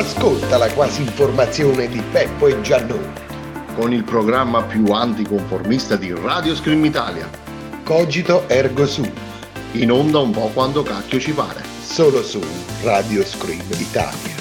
Ascolta la quasi informazione di Peppo e Giannone. Con il programma più anticonformista di Radio Scream Italia. Cogito ergo sum. In onda un po' quando cacchio ci pare. Solo su Radio Scream Italia.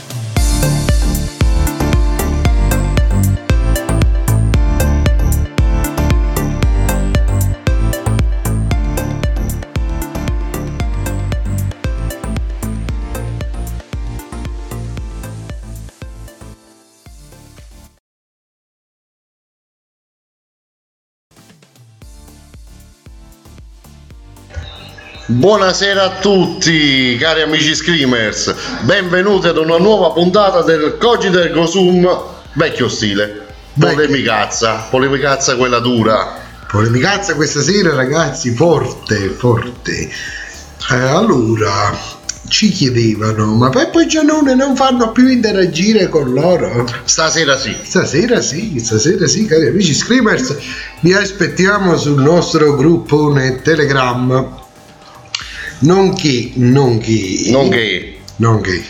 Buonasera a tutti, cari amici Screamers. Benvenuti ad una nuova puntata del Cogito Ergo Sum vecchio stile. Polemicazza, polemicazza quella dura. Polemicazza questa sera, ragazzi, forte, forte. Eh, allora, ci chiedevano, ma Peppo e Giannone non fanno più interagire con loro? Stasera sì. Stasera sì, stasera sì, cari amici Screamers, vi aspettiamo sul nostro gruppo Telegram. Nonché, nonché, Nonché nonché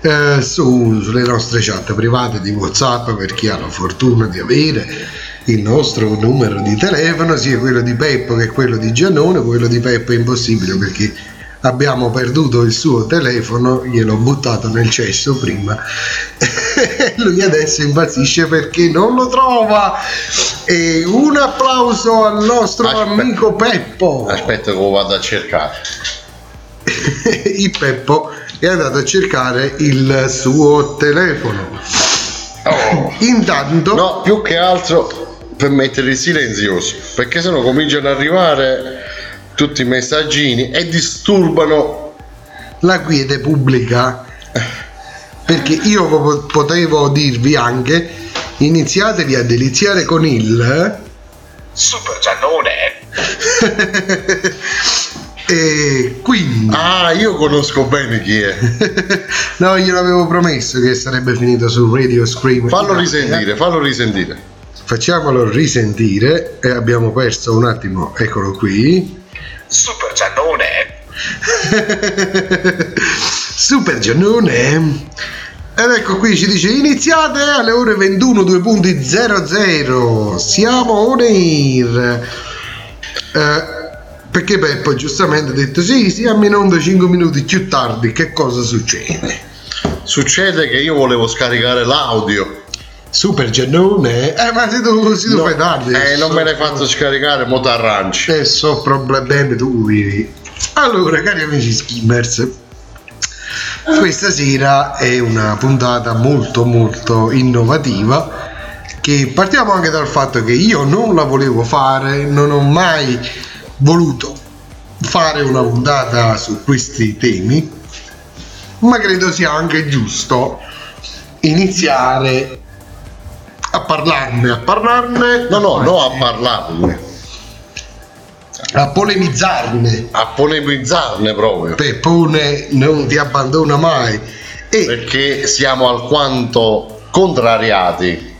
eh, su, sulle nostre chat private di WhatsApp per chi ha la fortuna di avere il nostro numero di telefono, sia quello di Peppo che quello di Giannone. Quello di Peppo è impossibile perché abbiamo perduto il suo telefono, gliel'ho buttato nel cesso prima. Lui adesso impazzisce perché non lo trova. E un applauso al nostro Aspetta. amico Peppo. aspetta che lo vado a cercare. il Peppo è andato a cercare il suo telefono. Oh. Intanto, No, più che altro per mettere il silenzioso, perché sennò cominciano ad arrivare tutti i messaggini e disturbano la quiete pubblica. Perché io po- potevo dirvi anche iniziatevi a deliziare con il Super Giannone. e quindi Ah, io conosco bene chi è. no glielo avevo promesso che sarebbe finito su Radio Scream Fallo risentire, fallo risentire. facciamolo risentire e abbiamo perso un attimo eccolo qui Super Giannone. Super Giannone. Ed ecco qui ci dice iniziate alle ore 21 2.00 siamo on air Eh, perché Peppo giustamente ha detto sì siamo in onda 5 minuti più tardi che cosa succede? Succede che io volevo scaricare l'audio. Super Giannone eh ma se tu, se tu No, fai tardi eh, non me l'hai fatto scaricare, mo t'arrangi. e so problemi tuoi allora cari amici skimmers questa sera è una puntata molto molto innovativa che partiamo anche dal fatto che io non la volevo fare non ho mai voluto fare una puntata su questi temi ma credo sia anche giusto iniziare a parlarne a parlarne No, no, no a parlarne, a polemizzarne. A polemizzarne proprio. Peppone non ti abbandona mai. E Perché siamo alquanto contrariati.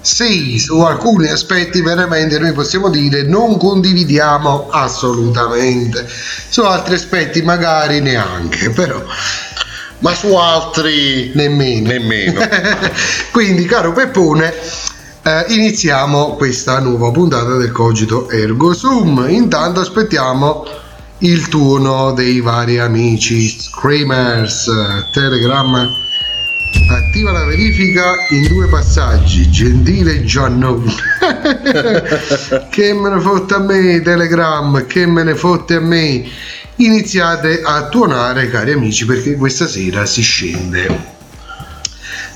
sì su alcuni aspetti veramente noi possiamo dire non condividiamo assolutamente. Su altri aspetti magari neanche però Ma su altri nemmeno nemmeno. quindi caro Peppone eh, iniziamo questa nuova puntata del Cogito Ergo Sum intanto aspettiamo il turno dei vari amici Screamers eh, Telegram attiva la verifica in due passaggi gentile Giannone che me ne fotte a me Telegram che me ne fotte a me iniziate a tuonare cari amici perché questa sera si scende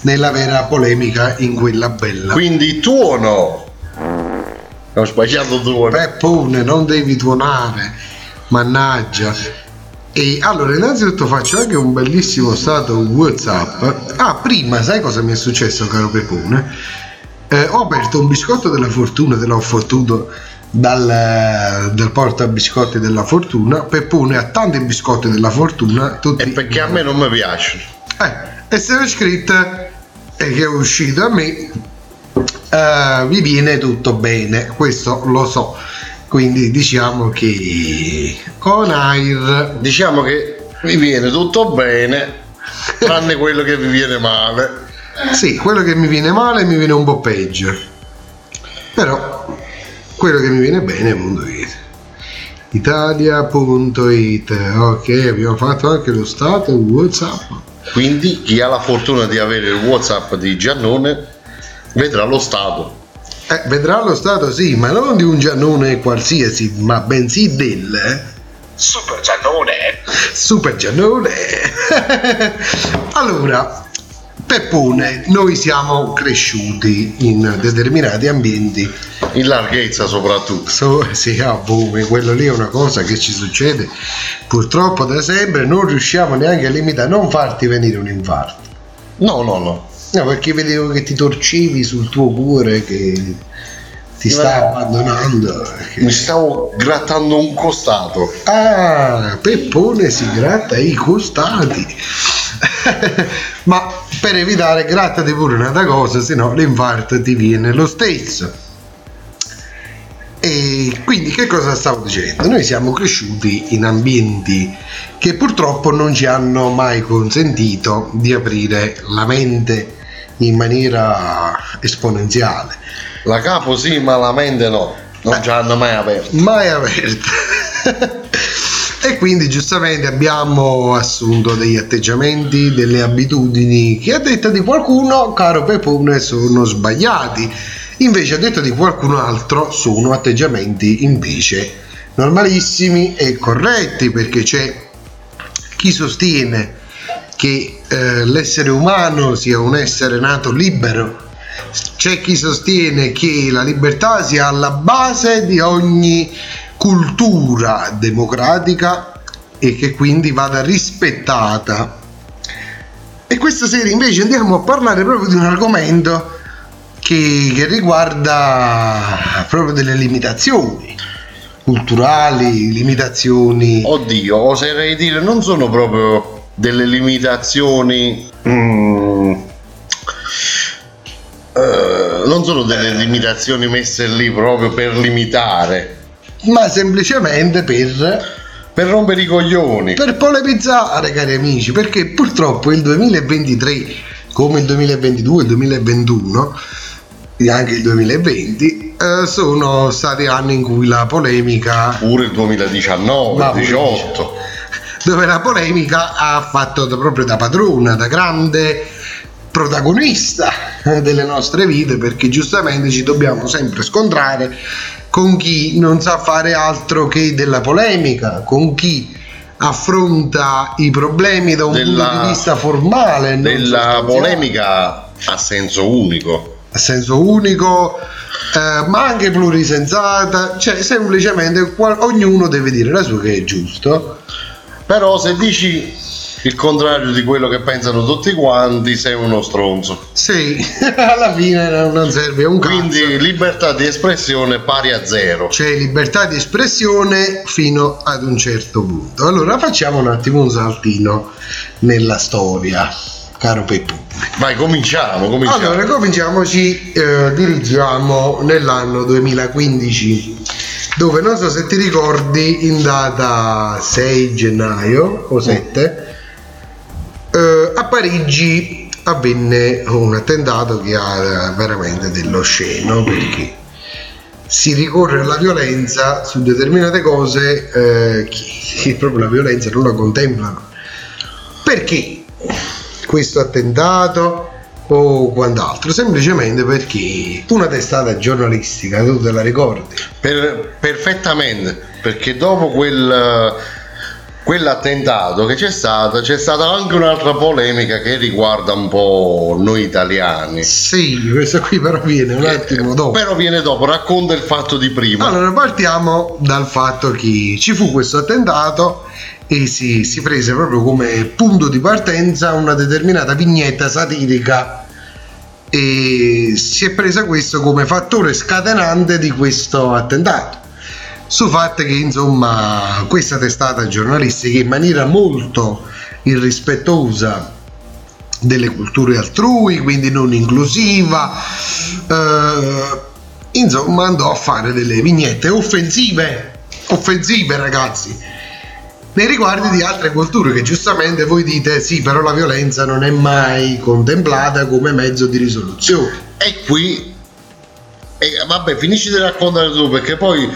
nella vera polemica in quella bella Quindi tuono. Ho sbagliato tuono. Peppone non devi tuonare mannaggia e allora innanzitutto faccio anche un bellissimo stato whatsapp. Ah prima sai cosa mi è successo caro Peppone Eh, ho aperto un biscotto della fortuna te l'ho fottuto dal, dal porta biscotti della fortuna. Peppone ha tanti biscotti della fortuna tutti È perché a me non mi piacciono. eh, e c'era scritta e che è uscito a me eh, vi viene tutto bene questo lo so quindi diciamo che on air Diciamo che mi viene tutto bene. tranne quello che vi viene male. Sì, quello che mi viene male mi viene un po' peggio. Però quello che mi viene bene è Mondo.it. Italia.it. Ok, abbiamo fatto anche lo stato WhatsApp. Quindi chi ha la fortuna di avere il WhatsApp di Giannone vedrà lo stato. Eh, vedrà lo stato sì, ma non di un Giannone qualsiasi, ma bensì del Super Giannone. Super Giannone. allora, Peppone, noi siamo cresciuti in determinati ambienti. In larghezza soprattutto. So, sì, ah, boh, quello lì è una cosa che ci succede purtroppo da sempre, non riusciamo neanche a limitare, non farti venire un infarto. No, no, no. No, perché vedevo che ti torcevi sul tuo cuore che ti sta abbandonando. Mi stavo grattando un costato. Ah, Peppone si gratta i costati. Ma per evitare, grattati pure un'altra cosa, se no l'infarto ti viene lo stesso. E quindi che cosa stavo dicendo? Noi siamo cresciuti in ambienti che purtroppo non ci hanno mai consentito di aprire la mente in maniera esponenziale. La capo sì, ma la mente no. Non ci hanno mai aperto. mai aperta. e quindi giustamente abbiamo assunto degli atteggiamenti, delle abitudini che a detta di qualcuno, caro Pepone, sono sbagliati. Invece a detta di qualcun altro sono atteggiamenti invece normalissimi e corretti perché c'è chi sostiene che eh, l'essere umano sia un essere nato libero c'è chi sostiene che la libertà sia alla base di ogni cultura democratica e che quindi vada rispettata. E questa sera invece andiamo a parlare proprio di un argomento che, che riguarda proprio delle limitazioni culturali, limitazioni. Oddio, oserei dire, non sono proprio delle limitazioni. mm, eh, non sono delle limitazioni messe lì proprio per limitare, ma semplicemente per, per rompere i coglioni. per polemizzare, cari amici, perché purtroppo il 2023, come il 2022, il 2021 e anche il 2020, eh, sono stati anni in cui la polemica Pure il 2019, Ma pure 18. Dove la polemica ha fatto proprio da padrona, da grande protagonista delle nostre vite, perché giustamente ci dobbiamo sempre scontrare con chi non sa fare altro che della polemica, con chi affronta i problemi da un Della- punto di vista formale, Della polemica a senso unico. a senso unico, eh, ma anche plurisensata, cioè semplicemente qual- ognuno deve dire la sua che è giusto. Però se dici il contrario di quello che pensano tutti quanti, sei uno stronzo. Sì, alla fine non serve un cazzo. Quindi libertà di espressione pari a zero. c'è libertà di espressione fino ad un certo punto. Allora facciamo un attimo un saltino nella storia, caro Peppo. Vai, cominciamo, cominciamo. Allora, cominciamo, ci eh, dirigiamo nell'anno 2015, dove non so se ti ricordi, in data 6 gennaio o 7, eh, a Parigi avvenne un attentato che ha veramente dello sceno perché si ricorre alla violenza su determinate cose eh, che proprio la violenza non la contemplano. Perché questo attentato o quant'altro? Semplicemente perché una testata giornalistica, tu te la ricordi? Per- perfettamente, perché dopo quel, quell'attentato che c'è stato, c'è stata anche un'altra polemica che riguarda un po' noi italiani. Sì, questo qui però viene un attimo dopo. Però viene dopo, racconta il fatto di prima. Allora partiamo dal fatto che ci fu questo attentato e si, si prese proprio come punto di partenza una determinata vignetta satirica e si è presa questo come fattore scatenante di questo attentato. Su fatto che insomma questa testata giornalistica in maniera molto irrispettosa delle culture altrui, quindi non inclusiva, eh, insomma andò a fare delle vignette offensive, offensive ragazzi. Nei riguardi di altre culture che giustamente voi dite sì, però la violenza non è mai contemplata come mezzo di risoluzione. E qui, e vabbè, finisci di raccontare tu perché poi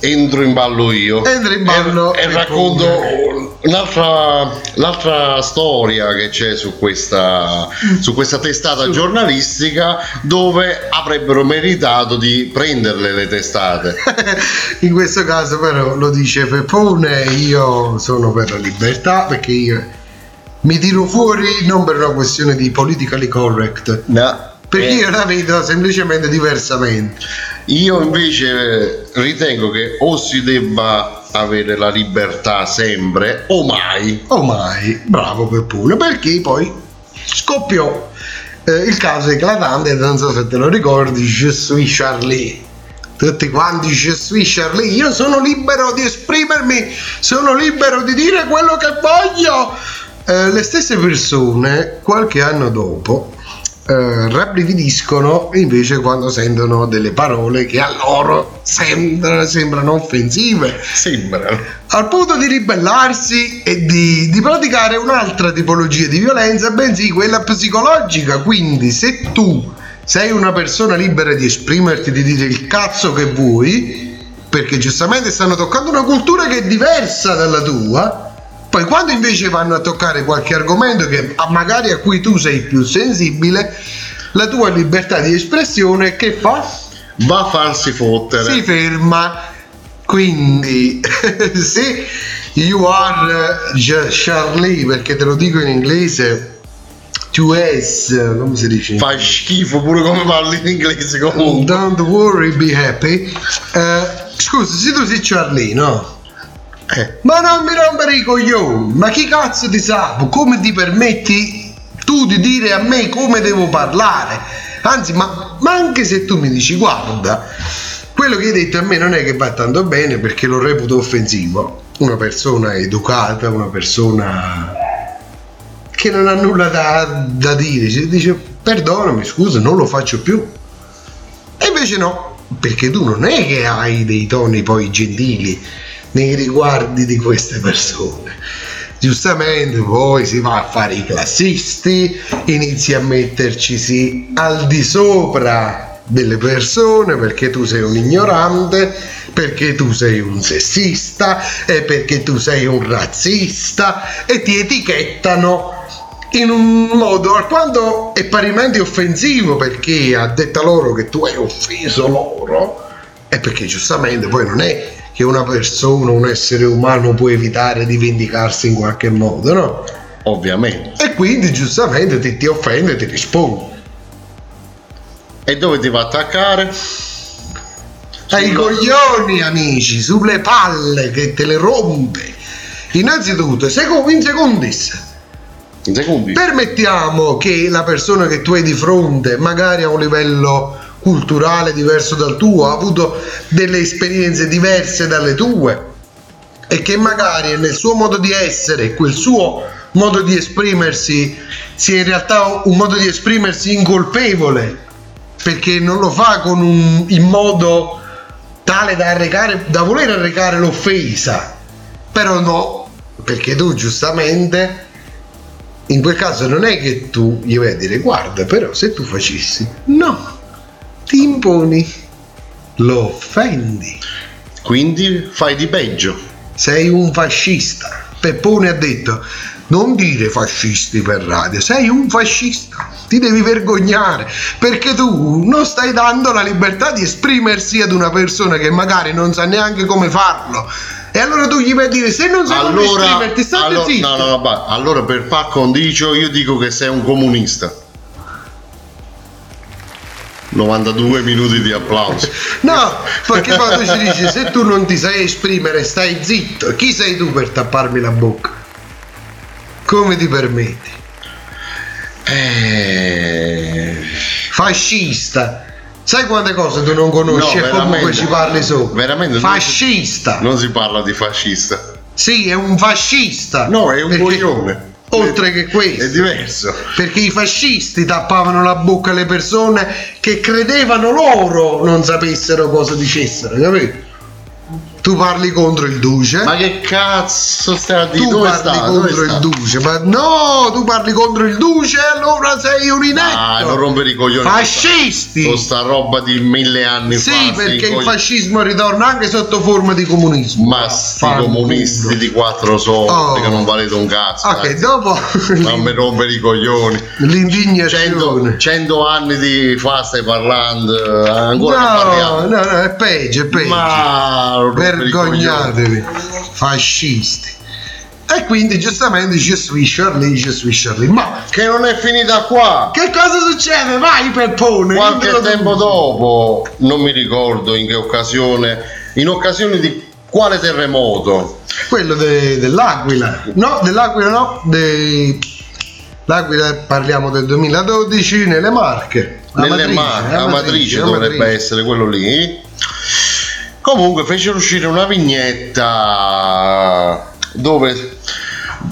entro in ballo io. Entra in ballo e, e racconto. L'altra, l'altra storia che c'è su questa, su questa testata giornalistica dove avrebbero meritato di prenderle le testate. In questo caso però lo dice Peppone, io sono per la libertà perché io mi tiro fuori non per una questione di politically correct, No. perché Eh, io la vedo semplicemente diversamente. Io invece ritengo che o si debba avere la libertà sempre o mai. O mai, bravo Peppone, perché poi scoppiò eh, il caso eclatante, non so se te lo ricordi, Je suis Charlie. Tutti quanti Je suis Charlie, io sono libero di esprimermi, sono libero di dire quello che voglio. Eh, le stesse persone, qualche anno dopo, eh, rabbrividiscono invece quando sentono delle parole che a loro sembrano, sembrano offensive Sembra. al punto di ribellarsi e di, di praticare un'altra tipologia di violenza, bensì quella psicologica. Quindi, se tu sei una persona libera di esprimerti, di dire il cazzo che vuoi, perché giustamente stanno toccando una cultura che è diversa dalla tua. Poi quando invece vanno a toccare qualche argomento che magari a cui tu sei più sensibile, la tua libertà di espressione che fa? Va a farsi fottere. si ferma. Quindi, se you are uh, J- Charlie, perché te lo dico in inglese, to S, come si dice? Fa schifo pure come parli in inglese comunque. Don't worry, be happy. Eh, scusa, se tu sei Charlie, no? Eh, Ma non mi rompere i coglioni, ma chi cazzo ti sa? Come ti permetti tu di dire a me come devo parlare? Anzi, ma, ma anche se tu mi dici guarda, quello che hai detto a me non è che va tanto bene perché lo reputo offensivo. Una persona educata, una persona che non ha nulla da, da dire, ci dice perdonami, scusa, non lo faccio più. E invece no, perché tu non è che hai dei toni poi gentili nei riguardi di queste persone. Giustamente poi si va a fare i classisti, inizi a mettercisi al di sopra delle persone perché tu sei un ignorante, perché tu sei un sessista e perché tu sei un razzista e ti etichettano in un modo alquanto è parimenti offensivo perché a detta loro che tu hai offeso loro è perché giustamente poi non è che una persona, un essere umano può evitare di vendicarsi in qualche modo, no? ovviamente. E quindi giustamente ti, ti offende e ti risponde. E dove ti va a attaccare? Ai coglioni, amici, sulle palle che te le rompe. Innanzitutto, seco- in secondis, In secondi. permettiamo che la persona che tu hai di fronte, magari a un livello culturale diverso dal tuo, ha avuto delle esperienze diverse dalle tue e che magari nel suo modo di essere, quel suo modo di esprimersi, sia in realtà un modo di esprimersi incolpevole, perché non lo fa con un, in modo tale da, arrecare, da voler arrecare l'offesa, però no, perché tu giustamente in quel caso non è che tu gli vai a dire guarda però se tu facessi no ti imponi. Lo offendi. Quindi fai di peggio. sei un fascista. Peppone ha detto non dire fascisti per radio sei un fascista. Ti devi vergognare perché tu non stai dando la libertà di esprimersi ad una persona che magari non sa neanche come farlo. E allora tu gli vai a dire se non sai come Allora, esprimerti state allora, zitto. no, no, vabbè, allora per par condicio io dico che sei un comunista. 92 minuti di applauso. No, perché tu ci dici se tu non ti sai esprimere stai zitto, chi sei tu per tapparmi la bocca? Come ti permetti? Eh, Fascista. Sai quante cose tu non conosci No, e comunque ci parli sopra? Veramente non Fascista. non si parla di fascista. Sì, è un fascista. No, è un Perché- coglione. Oltre che questo. È diverso. Perché i fascisti tappavano la bocca alle persone che credevano loro non sapessero cosa dicessero, capito? Tu parli contro il duce. Ma che cazzo stai a dire? tu Dove parli sta? Contro il duce, ma no, tu parli contro il duce, allora sei un inetto. Dai, non rompere i coglioni. Fascisti! Con sta roba di mille anni fa. Sì, perché il coglioni. fascismo ritorna anche sotto forma di comunismo. Ma sti comunisti di quattro soldi Oh. che non valete un cazzo. Ok, dai. dopo Non mi rompere i coglioni. l'indignazione. 100, 100 anni di fa stai parlando, eh, ancora No, parliamo. no, no, è peggio, è peggio. Ma coglioni. Vergognatevi, fascisti. E quindi giustamente ci swiscia lì, ci swiscia lì. Ma Che non è finita qua. che cosa succede? Vai Peppone! Qualche tempo dopo, non mi ricordo in che occasione, in occasione di quale terremoto? Quello de- dell'Aquila. No, dell'Aquila no, de- l'Aquila parliamo del 2012 nelle Marche. Nelle Marche, a Amatrice a dovrebbe Amatrice. essere quello lì. Comunque fecero uscire una vignetta dove,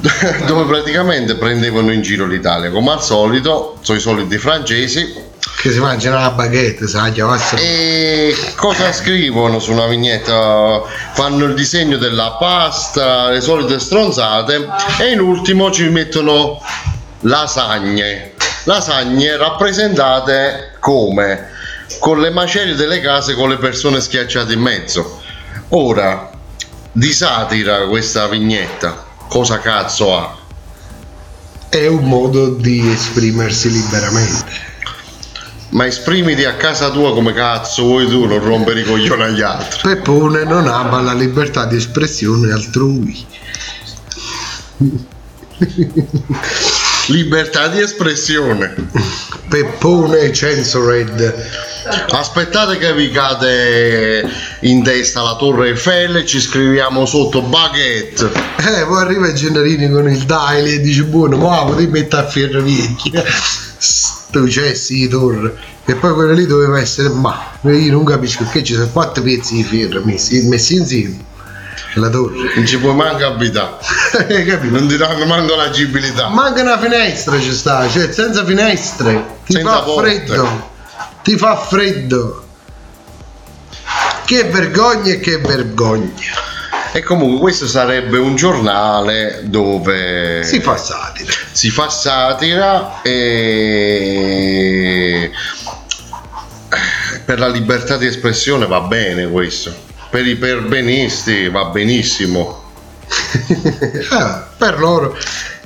dove praticamente prendevano in giro l'Italia, come al solito, sono i soliti francesi. Che si mangiano la baguette, sa. E cosa scrivono su una vignetta? Fanno il disegno della pasta, le solite stronzate e in ultimo ci mettono lasagne. Lasagne rappresentate come? Con le macerie delle case con le persone schiacciate in mezzo. Ora, di satira questa vignetta, cosa cazzo ha? È un modo di esprimersi liberamente. Ma esprimiti a casa tua come cazzo vuoi tu, non rompere i coglioni agli altri. Peppone non ama la libertà di espressione altrui. Libertà di espressione. Peppone censored. Aspettate che vi cade in testa la Torre Eiffel e ci scriviamo sotto baguette. Eh, poi arriva il Gennarini con il dial e dice buono, ma ti metti a Ferrovecchia. Sto cessi torre. E poi quello lì doveva essere, ma io non capisco che ci sono quattro pezzi di ferro messi, messi insieme. La torre. Non ci puoi manco abitare. Non ti danno manco l'agibilità. Manca una finestra ci sta, cioè senza finestre ti Senza fa porte. freddo. Ti fa freddo. Che vergogna e che vergogna. E comunque questo sarebbe un giornale dove Si fa satira. si fa satira e per la libertà di espressione va bene questo. Per i perbenisti va benissimo. Ah, per loro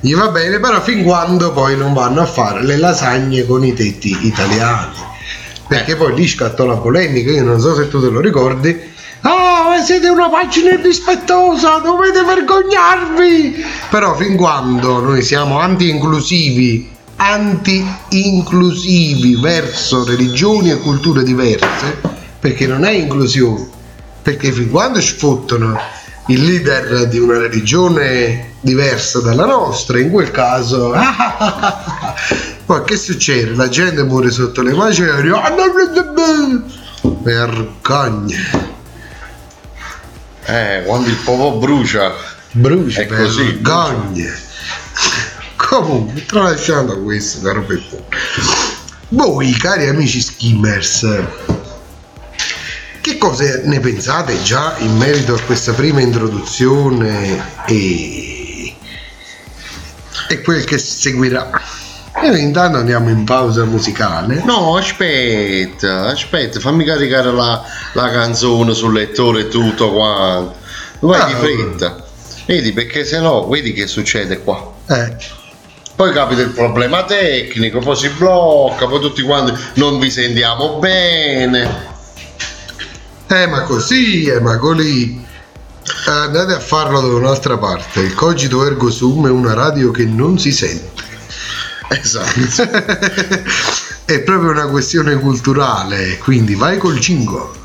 gli va bene, però fin quando poi non vanno a fare le lasagne con i tetti italiani. Perché poi lì scattò la polemica, io non so se tu te lo ricordi. Ah, ma siete una pagina irrispettosa, dovete vergognarvi! Però fin quando noi siamo anti-inclusivi, anti-inclusivi verso religioni e culture diverse, perché non è inclusione, perché fin quando sfottono il leader di una religione diversa dalla nostra, in quel caso, poi che succede? La gente muore sotto le macerie, Ah, vergogna, Eh, quando il popolo brucia. brucia, È così, vergogna. Comunque, tralasciando questo, caro Peppo, voi, cari amici skimmers, che cosa ne pensate già in merito a questa prima introduzione e, e quel che seguirà? E intanto andiamo in pausa musicale. No, aspetta, aspetta, fammi caricare la, la canzone sul lettore e tutto quanto. Vai di Ah. fretta. Vedi, perché se no, vedi che succede qua. Eh, Poi capita il problema tecnico, poi si blocca, poi tutti quanti non vi sentiamo bene. Eh, ma così, eh, ma così. Andate a farlo da un'altra parte. Il cogito ergo sum è una radio che non si sente. Esatto. è proprio una questione culturale, quindi vai col jingle.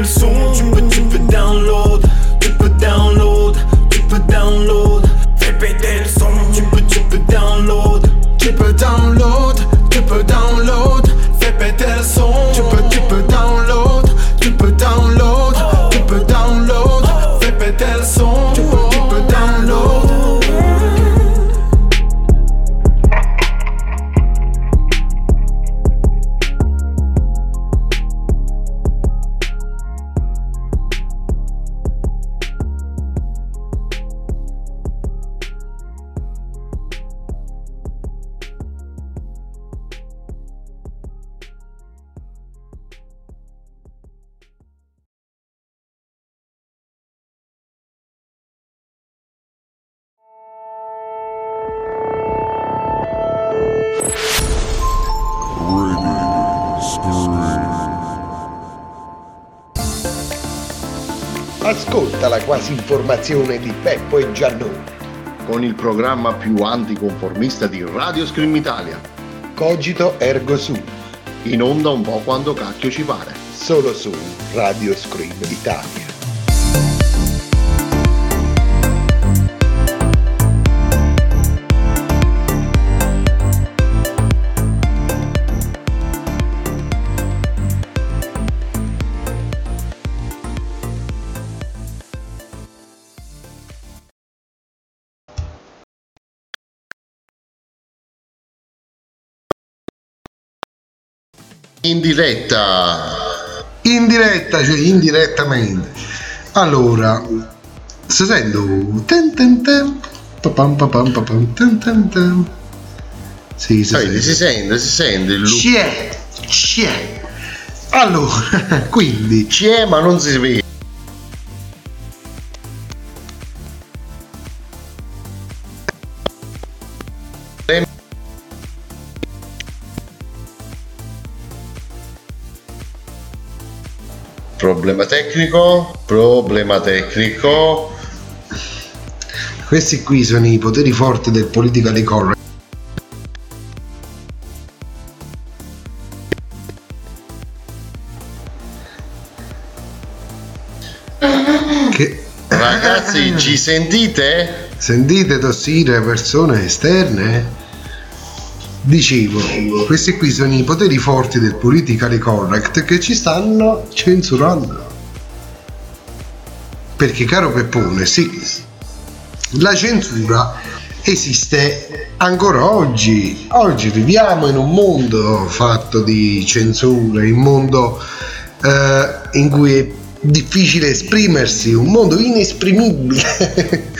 Le son. Informazione di Peppo e Giannone. Con il programma più anticonformista di Radio Scream Italia. Cogito ergo sum. In onda un po' quando cacchio ci pare. Solo su Radio Scream Italia. In diretta. in diretta, cioè indirettamente. Allora, si sento ten ten ten, papam papam papam, ten ten ten. Sì, si Vedi, si sente. sente, si sente il. C'è, c'è. Allora, quindi C'è ma non si vede. Problema tecnico, problema tecnico. questi qui sono i poteri forti del politically correct. Che Ragazzi, ci sentite? sentite tossire persone esterne? Dicevo, questi qui sono i poteri forti del politically correct che ci stanno censurando. Perché caro Peppone, sì, la censura esiste ancora oggi. Oggi viviamo in un mondo fatto di censure, in un mondo eh, in cui è difficile esprimersi, un mondo inesprimibile,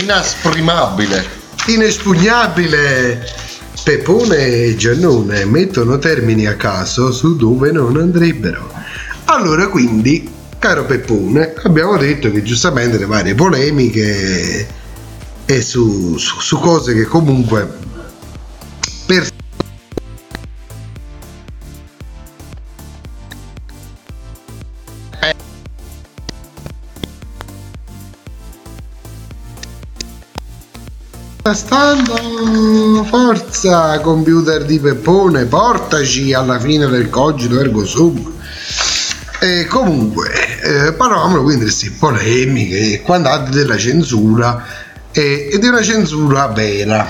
Inasprimabile. Inespugnabile. Pepone e Giannone mettono termini a caso su dove non andrebbero. Allora quindi, caro Peppone, abbiamo detto che giustamente le varie polemiche e su, su- su cose che comunque stando forza computer di Peppone portaci alla fine del cogito ergo sum. E comunque eh, parlavamo quindi di queste polemiche e quant'altro della censura e, e di una censura vera.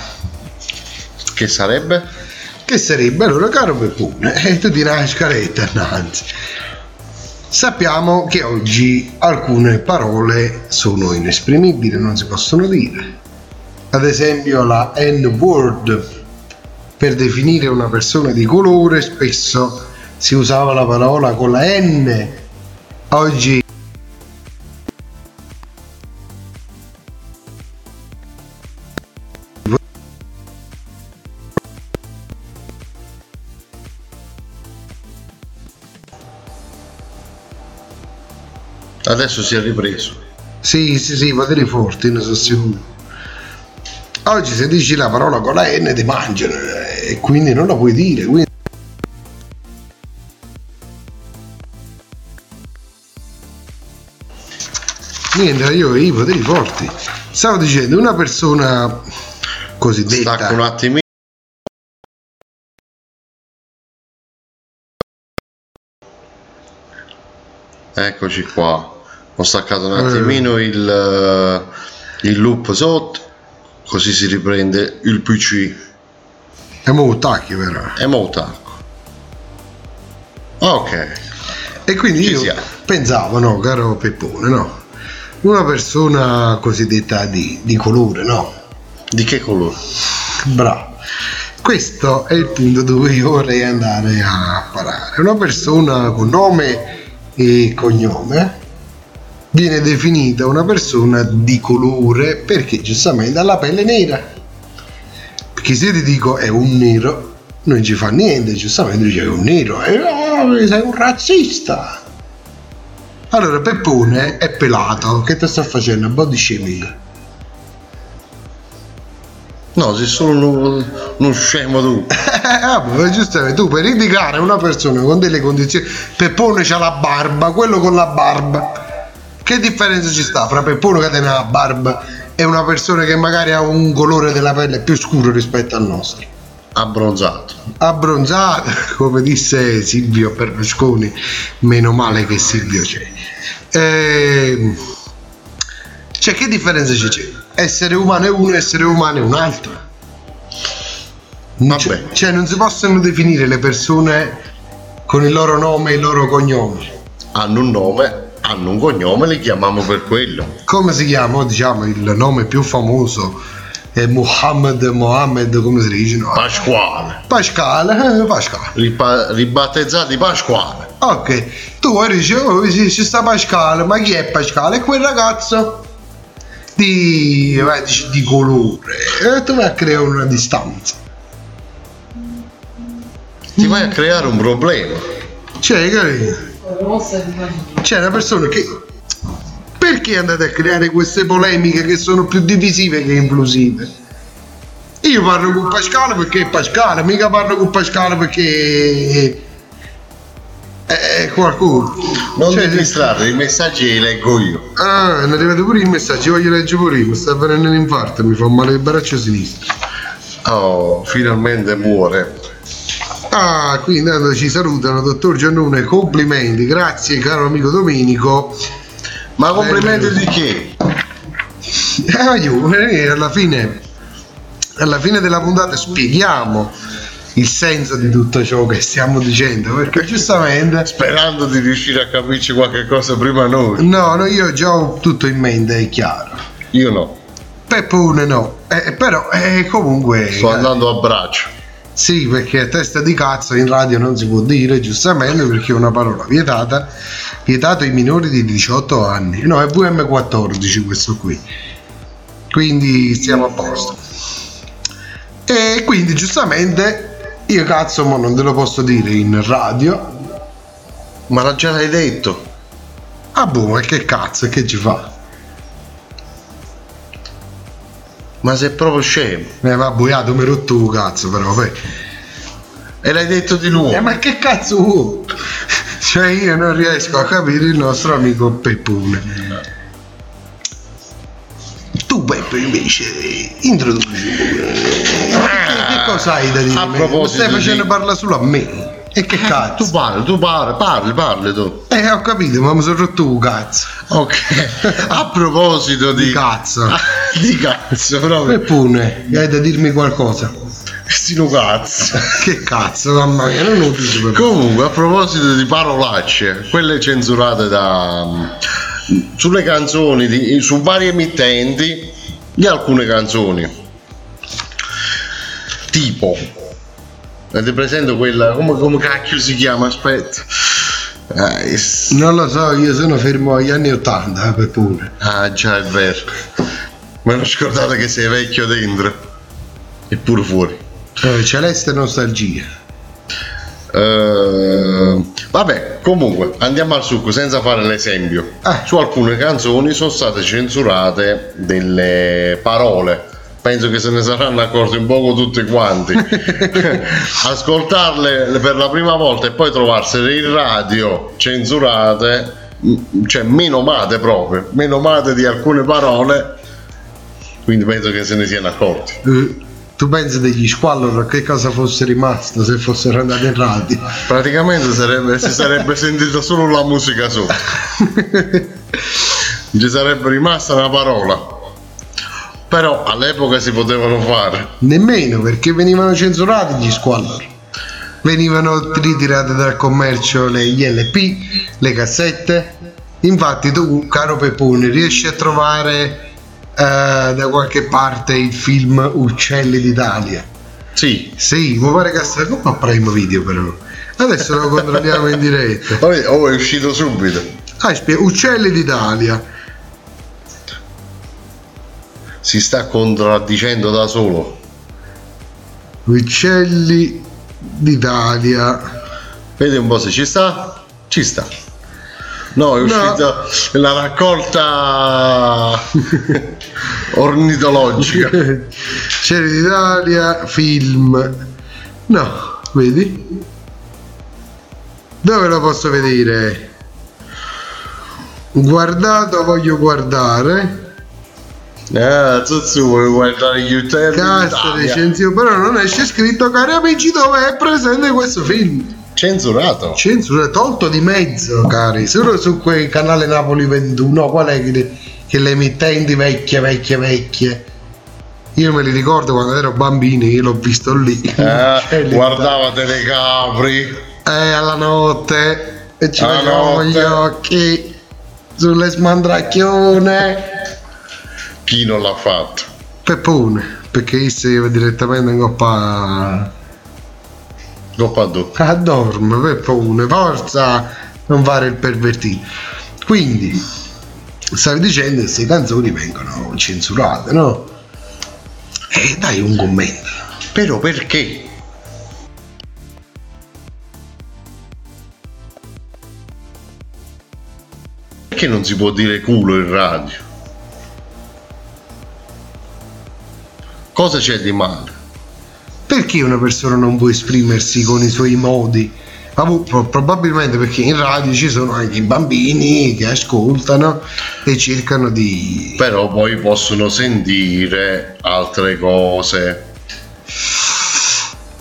Che sarebbe? che sarebbe? Allora caro Peppone e tu direi una scaletta innanzi. Sappiamo che oggi alcune parole sono inesprimibili non si possono dire ad esempio la N-word per definire una persona di colore spesso si usava la parola con la N oggi Adesso si è ripreso. Sì, sì, sì, poteri forti, ne sono sicuro. Oggi se dici la parola con la N ti mangiano eh, e quindi non la puoi dire. Quindi... Niente, io i poteri forti. Stavo dicendo, una persona cosiddetta... Stacco un attimino. Eccoci qua. Ho staccato un Eh. attimino il, eh, il loop sotto, così si riprende il PC. È molto tacchi però. E mo tacco. Ok. E quindi Ci io siamo. pensavo, no, caro Peppone, no? Una persona cosiddetta di, di colore, no? Di che colore? Bravo. Questo è il punto dove io vorrei andare a parare. Una persona con nome e cognome viene definita una persona di colore perché giustamente ha la pelle nera. Perché se ti dico è un nero, non ci fa niente, giustamente dice è un nero, e oh, sei un razzista. Allora Peppone è pelato, che ti sta facendo? Di scemia. No, sei solo uno, uno scemo tu. Ah, ma giustamente tu per indicare una persona con delle condizioni Peppone c'ha la barba, quello con la barba che differenza ci sta fra Peppone che tiene la barba e una persona che magari ha un colore della pelle più scuro rispetto al nostro Abbronzato. abbronzato come disse Silvio Berlusconi meno male che Silvio c'è Ehm, cioè che differenza ci c'è? essere umano è uno essere umano è un altro Vabbè. cioè, cioè, non si possono definire le persone con il loro nome e il loro cognome. Hanno un nome, hanno un cognome, li chiamiamo per quello. Come si chiama? Diciamo il nome più famoso è Muhammad, Mohammed, come si dice? No? Pasquale. Pasquale, eh, Pasquale. Ripa- ribattezzati Pasquale. Ok, tu dici, oh, sì, ci sta Pasquale, ma chi è Pasquale? È quel ragazzo di, dici, di colore. E tu vai a creare una distanza. Ti vai a creare un problema. Cioè, capito? C'è una persona che. Perché andate a creare queste polemiche che sono più divisive che inclusive? Io parlo con Pasquale perché è Pasquale, mica parlo con Pasquale perché è qualcuno. Non Cioè, ti distrarre, i messaggi li leggo io. Ah, è arrivato pure il messaggio, voglio leggere pure io, mi sta venendo un infarto, mi fa male il braccio sinistro. Oh, finalmente muore. Ah, qui intanto ci salutano, dottor Giannone, complimenti, grazie caro amico Domenico. Ma complimenti di che? Eh, voglio, eh, alla fine, alla fine della puntata spieghiamo il senso di tutto ciò che stiamo dicendo, perché giustamente... Sperando di riuscire a capirci qualche cosa prima noi. No, no, io già ho tutto in mente, è chiaro. Io no, Peppone no, eh, però eh, comunque... sto andando a braccio. Sì, perché testa di cazzo in radio non si può dire, giustamente, perché è una parola vietata, vietato ai minori di 18 anni. No, è VM14 questo qui. Quindi stiamo a posto. E quindi giustamente io cazzo mo non te lo posso dire in radio. Ma l'ha già detto. Ah boh, ma che cazzo, che ci fa? Ma sei proprio scemo. Eh, va boiato, mi hai rotto tu cazzo, però, vabbè. E l'hai detto di nuovo. Eh, ma che cazzo vuoi? Cioè, io non riesco a capire il nostro amico Peppone. Tu, Peppe, invece, introduci. Che, che cosa hai da dire? A me? proposito Stai facendo di- parlare solo a me. E che Tu cazzo? parli, tu parli, parli, parli tu. Eh, ho capito, ma mi sono rotto un cazzo. Ok. A proposito di. Di cazzo. di cazzo, proprio. Peppone, hai da dirmi qualcosa? Stino cazzo. Che cazzo, mamma mia, non lo dici per Comunque, a proposito di parolacce, quelle censurate da. sulle canzoni, di- su vari emittenti di alcune canzoni. Tipo. Avete presente quella. come, come cacchio si chiama? Aspetta. Eh, Non lo so, io sono fermo agli anni 80, eh, Peppone. Ah già è vero. Ma non scordate che sei vecchio dentro. Eppure fuori. Eh, celeste nostalgia. Eh, vabbè, comunque andiamo al succo senza fare l'esempio. Eh. Su alcune canzoni sono state censurate delle parole. Penso che se ne saranno accorti un poco tutti quanti. Ascoltarle per la prima volta e poi trovarsele in radio censurate, cioè menomate proprio, menomate di alcune parole. Quindi penso che se ne siano accorti. Eh, tu pensi degli squallor che cosa fosse rimasto se fossero andati in radio? Praticamente sarebbe- si sarebbe sentita solo la musica sotto. Ci sarebbe rimasta una parola. Però all'epoca si potevano fare. Nemmeno perché venivano censurati gli squallor. Venivano ritirate dal commercio le ILP, le cassette. Infatti tu, caro Peppone, riesci a trovare eh, da qualche parte il film Uccelli d'Italia? Sì. Sì, mi pare che sta come a Prime Video però. Adesso lo controlliamo in diretta. Oh, è uscito subito. Ah, Uccelli d'Italia. Si sta contraddicendo da solo. Uccelli d'Italia. Vedi un po' se ci sta? Ci sta. No, è uscita la raccolta ornitologica. Uccelli d'Italia, film. No, vedi? Dove lo posso vedere? Guardato, voglio guardare. Eh, Zuzzu, vuoi guardare gli uccelli Cassa d'Italia? recensione, però non esce scritto, cari amici, dove è presente questo film. Censurato. Censura tolto di mezzo, cari. Solo su quel canale Napoli 21. Qual è che le, che le emittenti vecchie, vecchie, vecchie? Io me li ricordo quando ero bambino, io l'ho visto lì. Eh, Uccelli guardava Telecapri. Eh, alla notte. E ci notte. gli occhi sulle smandracchione. Chi non l'ha fatto? Peppone, perché io si va direttamente in coppa Coppa a due. a dorme, Peppone, forza, non fare il pervertito. Quindi, stavi dicendo che queste canzoni vengono censurate, no? E dai un commento. Però perché? Perché non si può dire culo in radio? Cosa c'è di male? Perché una persona non può esprimersi con i suoi modi? Ma probabilmente perché in radio ci sono anche i bambini che ascoltano e cercano di... Però poi possono sentire altre cose.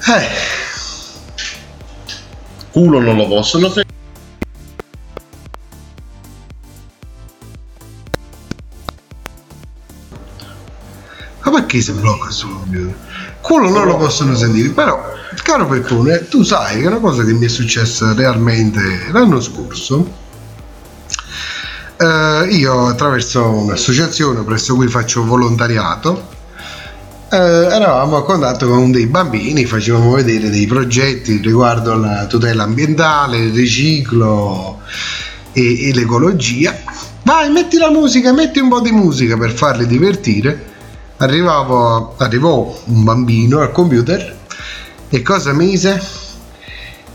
Eh, Culo non lo possono sentire. Perché si blocca subito? Quello non lo possono sentire, però, caro Peppone, tu sai che una cosa che mi è successa realmente l'anno scorso. Eh, io attraverso un'associazione presso cui faccio volontariato eh, eravamo a contatto con dei bambini, facevamo vedere dei progetti riguardo alla tutela ambientale, il riciclo e, e l'ecologia. Vai, metti la musica, metti un po' di musica per farli divertire. Arrivavo, arrivò un bambino al computer e cosa mise?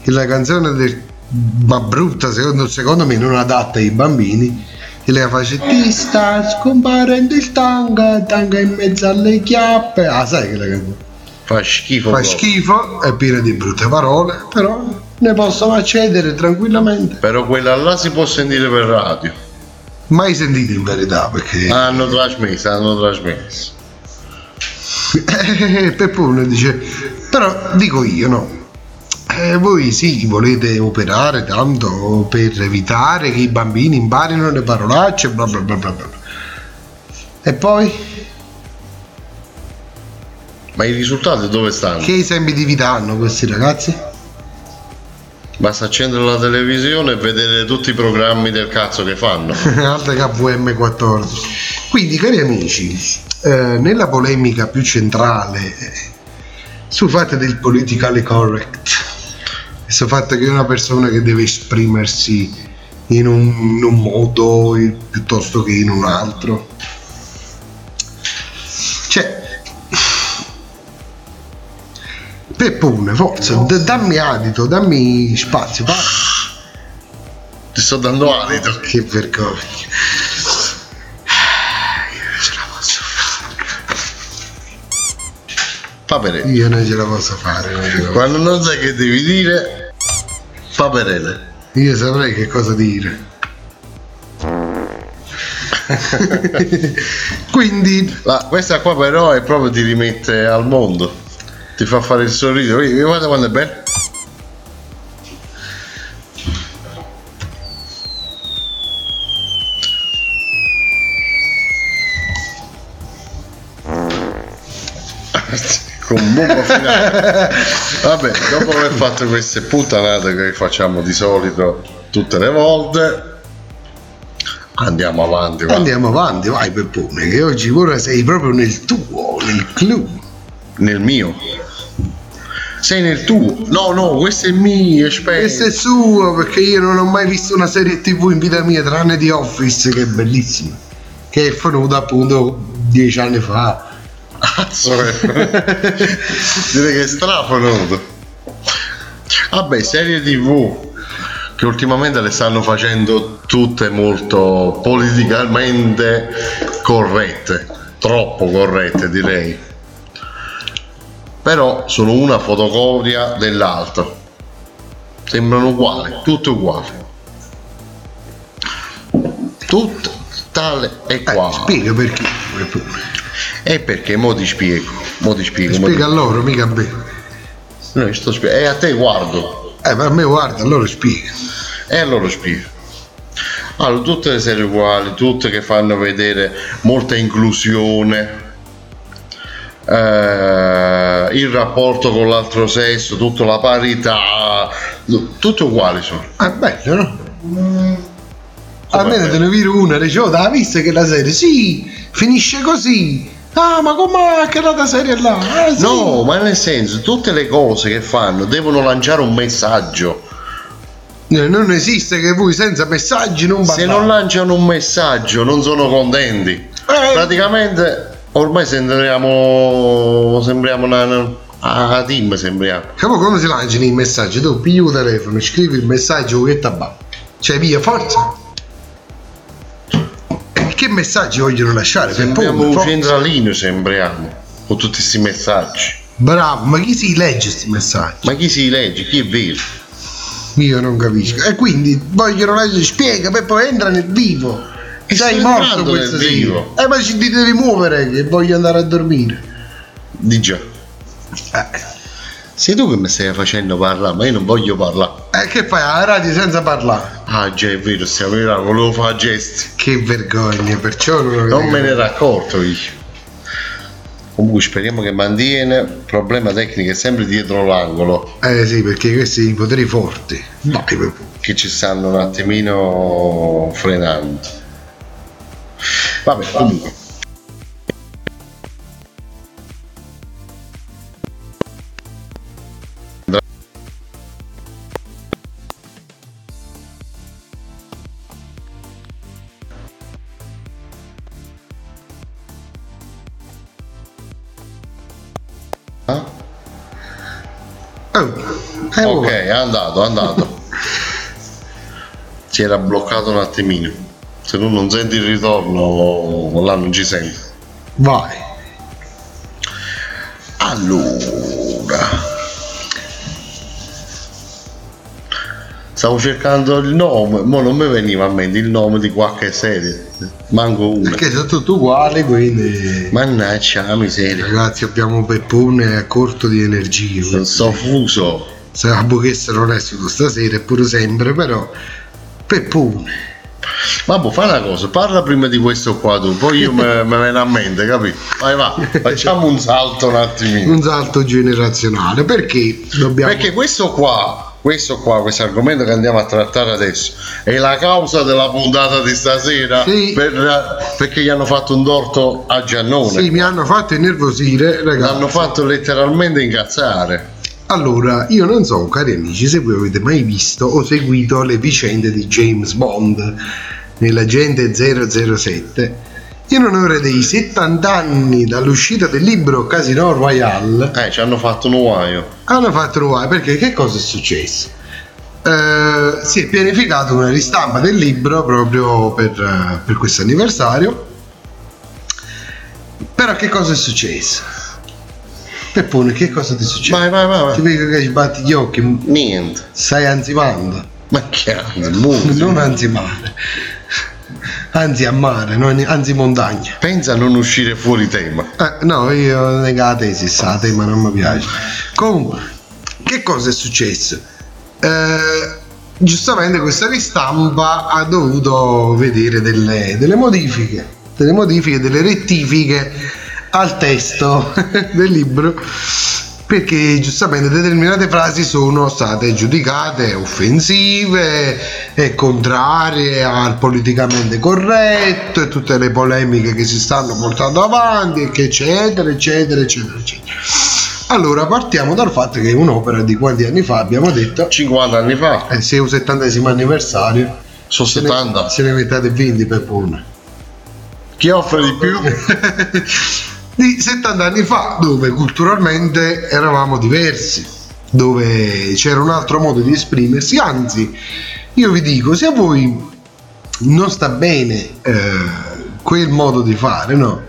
Che la canzone del ma brutta, secondo, secondo me non adatta ai bambini, E lei face ti sta scomparendo il tanga, tanga in mezzo alle chiappe. Ah, sai che la canzone? Fa schifo. Fa schifo, è piena di brutte parole, però ne possono accedere tranquillamente. Però quella là si può sentire per radio. Mai sentito in verità perché Hanno trasmesso, hanno trasmesso. Eh, Peppone dice, però dico io no. Eh, voi sì, volete operare tanto per evitare che i bambini imparino le parolacce, bla bla bla bla bla. E poi Ma i risultati dove stanno? che esempi di vita hanno questi ragazzi? Basta accendere la televisione e vedere tutti i programmi del cazzo che fanno. Altre KVM 14. Quindi, cari amici, eh, nella polemica più centrale sul fatto del politically correct e sul fatto che una persona che deve esprimersi in un, in un modo piuttosto che in un altro. Cioè, Peppone, forza, d- dammi adito, dammi spazio, parla. Ti sto dando alito. Che vergogna. Paperelle. Io non ce la posso fare. non la posso- Quando non sai che devi dire, paperelle. Io saprei che cosa dire. Quindi, La- questa qua però è proprio ti rimette al mondo. Ti fa fare il sorriso. Guarda quando è bello. Vabbè, dopo aver fatto queste puttanate che facciamo di solito tutte le volte, andiamo avanti. va. andiamo avanti, vai Peppone, che oggi ora sei proprio nel tuo, nel club. Nel mio. Sei nel tuo. No, no, questo è mio, aspetta. Questo è suo, perché io non ho mai visto una serie tv in vita mia, tranne di Office, che è bellissima. Che è venuta appunto dieci anni fa. Cazzo, eh. Direi che è strafonuto. Vabbè, serie tv che ultimamente le stanno facendo tutte molto politicamente corrette, troppo corrette direi. Però sono una fotocopia dell'altra. Sembrano uguali, tutte uguali. Tutte tale e Eh, quale. spiega perché. E perché mo ti spiego, mo ti spiego. mo ti- Spiega a loro, mica a me. No, io sto spiegando. E a te guardo. Eh, ma a me guarda, allora spiega. E allora spiego. Allora, tutte le serie uguali, tutte che fanno vedere molta inclusione, eh, il rapporto con l'altro sesso, tutta la parità, tutte uguali sono. È bello, no? Almeno te ne viro una, dice, oh, da vista che la serie, sì, finisce così. Ah, ma com'è che la serie là? Eh, sì. No, ma nel senso, tutte le cose che fanno devono lanciare un messaggio. Eh, Non esiste che voi senza messaggi non Se parlate. non lanciano un messaggio non sono contenti. Eh, Praticamente ormai sembriamo. sembriamo una, una, a team sembriamo. Come, come si lanciano i messaggi? Tu pigli il telefono, scrivi il messaggio che tabà. Cioè, via, forza. Che messaggi vogliono lasciare? Per Sembriamo un centralino, sembriamo. Con tutti questi messaggi. Bravo, ma chi si legge questi messaggi? Ma chi si legge? Chi è vero? Io non capisco. E quindi vogliono leggere, spiega, poi poi entra nel vivo. E Sei morto questa sera. vivo. Eh, ma ci devi muovere che voglio andare a dormire. Di già. Eh, Sei tu che mi stai facendo parlare, ma io non voglio parlare. eh, che fai alla radio senza parlare? Ah già è vero, stiamo mirando, volevo fare gesti. Che vergogna, perciò non, Non me ne ero accorto io. Comunque speriamo che mantiene. Il problema tecnico è sempre dietro l'angolo. Eh sì, perché questi i poteri forti. Peppe. Che ci stanno un attimino frenando. Vabbè, comunque. Oh, eh, Ok, è andato, è andato. si era bloccato un attimino. Se tu non senti il ritorno, là non ci senti. Vai. Allora. Stavo cercando il nome, ma non mi veniva a mente il nome di qualche serie. Manco una. Perché sono tutti uguali, quindi. Mannaggia la miseria. Ragazzi, abbiamo Peppone a corto di energie. Sono so fuso. Sapevo che se non è stato stasera, è pure sempre, però. Peppone. Vabbè, fai una cosa, parla prima di questo qua tu, poi io me, me viene a mente, capito? Vai, va, facciamo un salto un attimino. Un salto generazionale. Perché dobbiamo. Perché questo qua, questo qua, questo argomento che andiamo a trattare adesso, è la causa della puntata di stasera Sì. per- perché gli hanno fatto un torto a Giannone. Sì, mi hanno fatto innervosire, ragazzi. L'hanno fatto letteralmente incazzare. Allora, io non so, cari amici, se voi avete mai visto o seguito le vicende di James Bond nell'agente 007. In onore dei 70 anni dall'uscita del libro Casino Royale, Eh, ci hanno fatto un guaio. hanno fatto nuove perché che cosa è successo? Eh, si è pianificato una ristampa del libro proprio per, eh, per questo anniversario. Però che cosa è successo? Peppone, che cosa ti succede? Vai, vai, vai, Ti vai. vedo che ci batti gli occhi, Niente. stai ansimando. Ma che anzi. Non ansimare, anzi a mare, non- anzi montagna. Pensa a non uscire fuori tema. Eh, no, io nega la tesi, sa, tema non mi piace. Comunque, che cosa è successo? Eh, giustamente questa ristampa ha dovuto vedere delle, delle modifiche, delle modifiche, delle rettifiche al testo del libro perché giustamente determinate frasi sono state giudicate offensive e contrarie al politicamente corretto e tutte le polemiche che si stanno portando avanti eccetera eccetera eccetera eccetera allora partiamo dal fatto che è un'opera di quanti anni fa abbiamo detto 50 anni fa. eh, se è un 70 anniversario Sono se ne- 70. se ne mettate 20 per buona Chi offre di più? di 70 anni fa, dove culturalmente eravamo diversi, dove c'era un altro modo di esprimersi, anzi, io vi dico, se a voi non sta bene eh, quel modo di fare, no?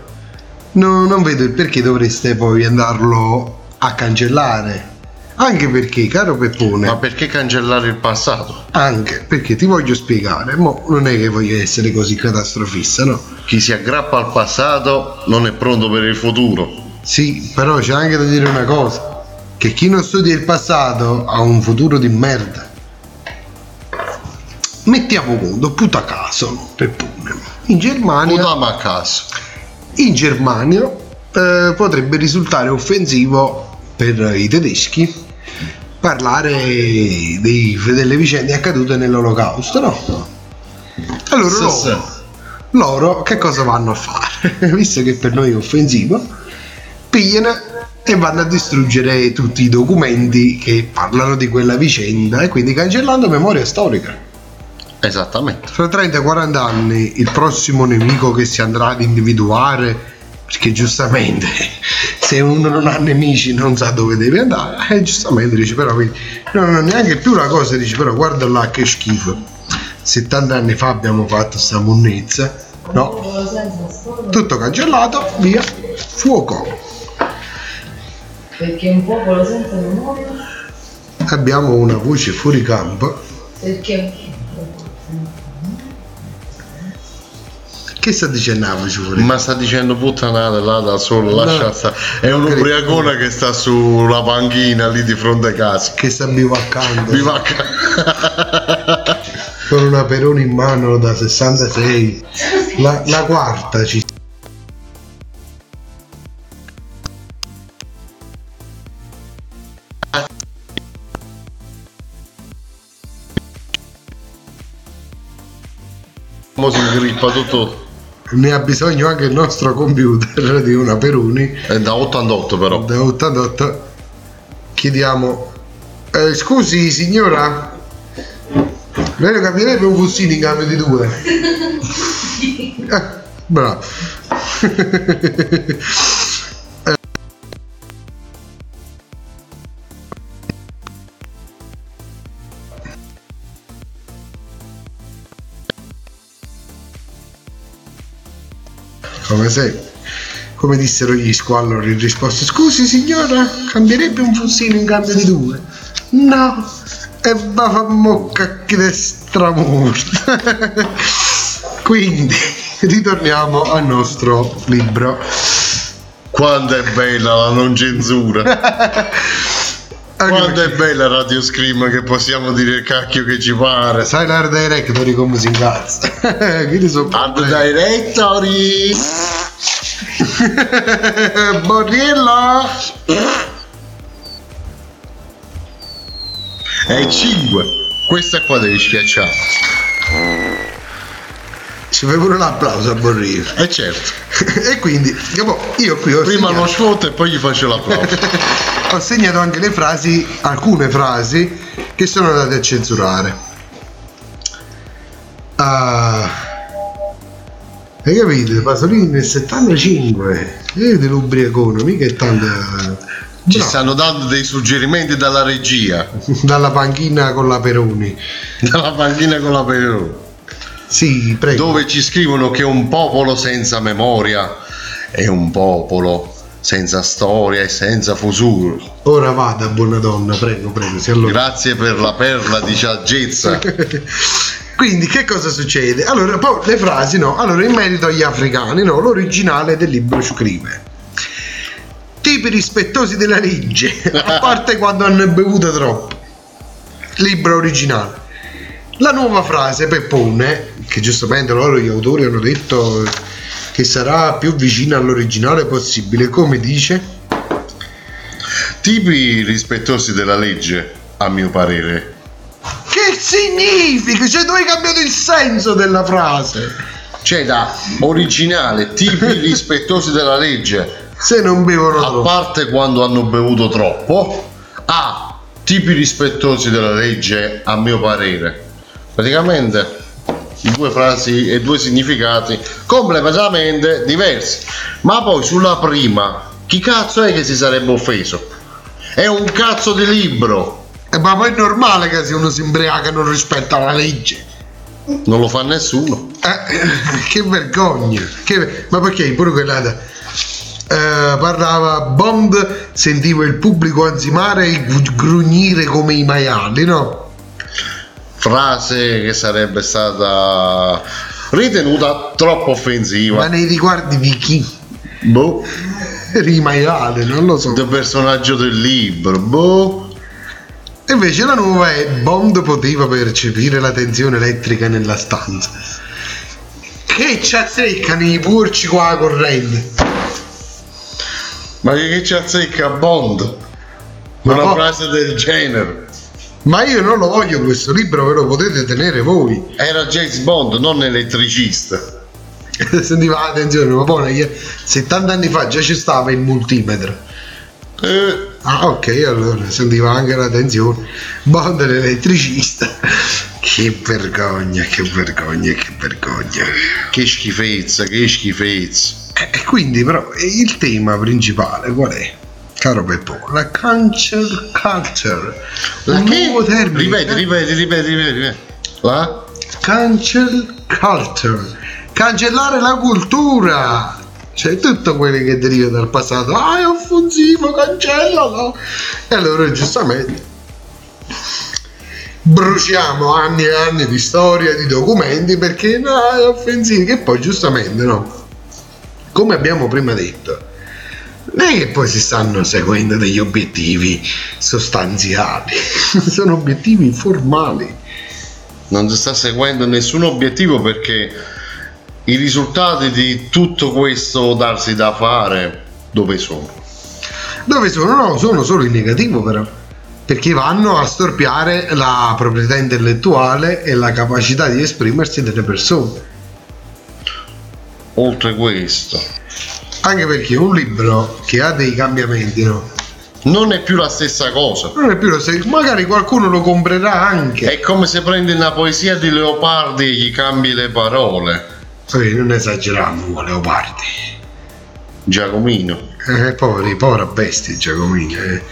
No, non vedo il perché dovreste poi andarlo a cancellare. Anche perché, caro Peppone, Ma perché cancellare il passato? anche perché ti voglio spiegare, mo non è che voglio essere così catastrofista, no? Chi si aggrappa al passato non è pronto per il futuro. Sì, però c'è anche da dire una cosa, che chi non studia il passato ha un futuro di merda. Mettiamo conto, puta caso, per pune. In Germania, Putama a caso. in Germania eh, potrebbe risultare offensivo per i tedeschi parlare dei- delle vicende accadute nell'olocausto, no? Allora Sì, loro. Loro che cosa vanno a fare? Visto che per noi è offensivo, pigliano e vanno a distruggere tutti i documenti che parlano di quella vicenda e quindi cancellando memoria storica. Esattamente. Fra 30-40 anni il prossimo nemico che si andrà ad individuare, perché giustamente se uno non ha nemici non sa dove deve andare, e giustamente dice però non è neanche più la cosa, dice però guarda là che schifo. 70 anni fa abbiamo fatto sta monnezza, no? Tutto cancellato, via, fuoco. Perché un popolo senza memoria? Abbiamo una voce fuori campo. Perché Che sta dicendo la voce fuori Ma sta dicendo puttanate là da solo, No. lascia stare. È un Credo. ubriacone che sta sulla panchina lì di fronte a casa. Che sta bivaccando. Mi va a ca- con una Peroni in mano da 66 la, la quarta ci si ingrippa tutto. ne ha bisogno anche il nostro computer di una Peroni È da 88 però. da 88 chiediamo eh, scusi signora lei lo capirebbe un fustino in cambio di due eh, bravo come sempre. Come dissero gli squallori in risposta: Scusi signora, cambierebbe un fussino in cambio di due? No, e va fa mocca che è stramorta. Quindi ritorniamo al nostro libro. Quanto è bella la non censura. Quanto è bella Radio Scream che possiamo dire il cacchio che ci pare. Sai l'art director come si incazza? Quindi sono problemi. directory. Borriello! E 5. Questa qua devi schiacciare. Ci fai pure l'applauso a Borriello. E certo. e quindi, dopo, io qui ho Prima lo segnato, sfoto e poi gli faccio l'applauso. ho segnato anche le frasi, alcune frasi che sono andate a censurare. Ah, hai capito? Pasolini nel 75. Vedi l'ubriacone, mica è tanto. Ci Bravo. stanno dando dei suggerimenti dalla regia. Dalla panchina con la Peroni. Dalla panchina con la Perù. Sì, prego. Dove ci scrivono che un popolo senza memoria è un popolo senza storia e senza futuro. Ora vada, buona donna, prego, prego. Grazie per la perla di saggezza. Quindi che cosa succede? Allora, poi le frasi, no? Allora, in merito agli africani, no? L'originale del libro scrive tipi rispettosi della legge, a parte quando hanno bevuto troppo. Libro originale. La nuova frase Peppone, che giustamente loro gli autori hanno detto che sarà più vicina all'originale possibile, come dice? Tipi rispettosi della legge, a mio parere. Che significa? Cioè, tu hai cambiato il senso della frase. C'è da originale, tipi rispettosi della legge, Se non bevono a troppo. parte quando hanno bevuto troppo, a tipi rispettosi della legge, a mio parere. Praticamente due frasi e due significati completamente diversi. Ma poi sulla prima, chi cazzo è che si sarebbe offeso? È un cazzo di libro, Eh, ma poi è normale che se uno si imbriaca non rispetta la legge. non lo fa nessuno. Eh, che vergogna. Che- ma perché pure quella eh, parlava Bond sentivo il pubblico ansimare e gru- grugnire come i maiali, no? Frase che sarebbe stata ritenuta troppo Ma offensiva. nei riguardi di chi? Boh, I maiali, non lo so. del personaggio del libro. Boh. Invece la nuova è Bond poteva percepire la tensione elettrica nella stanza. Che ci azzeccano i porci qua la corrente. Ma che ci azzecca Bond? Una no. frase del genere. Ma io non lo voglio questo libro, ve lo potete tenere voi. Era James Bond, non elettricista. Sentiva attenzione, ma poi negli- 70 anni fa già ci stava il multimetro. Eh, Ah, ok, allora sentiva anche la tensione. Bond l'elettricista. Che vergogna, che vergogna, che vergogna. che schifezza, che schifezza. E quindi, però, il tema principale qual è? Caro Peppo, la cancel culture. La Un che? nuovo termine. Ripeti, ripeti, ripeti, ripeti. ripeti. La? Cancel culture. Cancellare la cultura. Cioè, tutto quello che deriva dal passato. Ah, è offensivo, cancellalo. E allora, giustamente, bruciamo anni e anni di storia, di documenti, perché no, è offensivo. Che poi, giustamente, no? Come abbiamo prima detto, non è che poi si stanno seguendo degli obiettivi sostanziali, sono obiettivi formali. Non si sta seguendo nessun obiettivo perché i risultati di tutto questo darsi da fare dove sono? Dove sono? No, sono solo in negativo però. Perché vanno a storpiare la proprietà intellettuale e la capacità di esprimersi delle persone. Oltre questo, Anche perché un libro che ha dei cambiamenti, no? non è più la stessa cosa. Non è più lo stesso. Magari qualcuno lo comprerà anche. È come se prendi una poesia di Leopardi e gli cambi le parole. Sì, non esageriamo con Leopardi. Giacomino. Eh, poveri, povera bestia Giacomini. eh.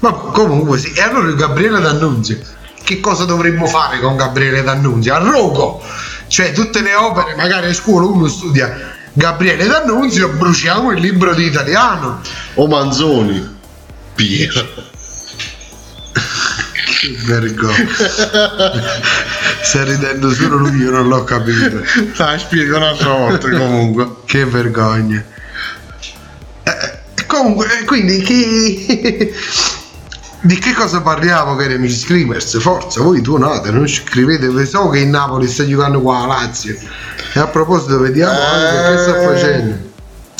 Ma comunque sì. E allora Gabriele D'Annunzio? Che cosa dovremmo fare con Gabriele D'Annunzio? A rogo! Cioè tutte le opere, magari a scuola uno studia Gabriele D'Annunzio, bruciamo il libro di italiano. O Manzoni. Piero. Che vergogna. Sta ridendo solo lui, io non l'ho capito. Dai, spiego un'altra volta comunque. Che vergogna. Eh, comunque, eh, quindi chi... Di che cosa parliamo, cari amici screamers? Forza, voi tuonate, non scrivete. So che in Napoli sta giocando qua a Lazio. E a proposito, vediamo anche che sta facendo.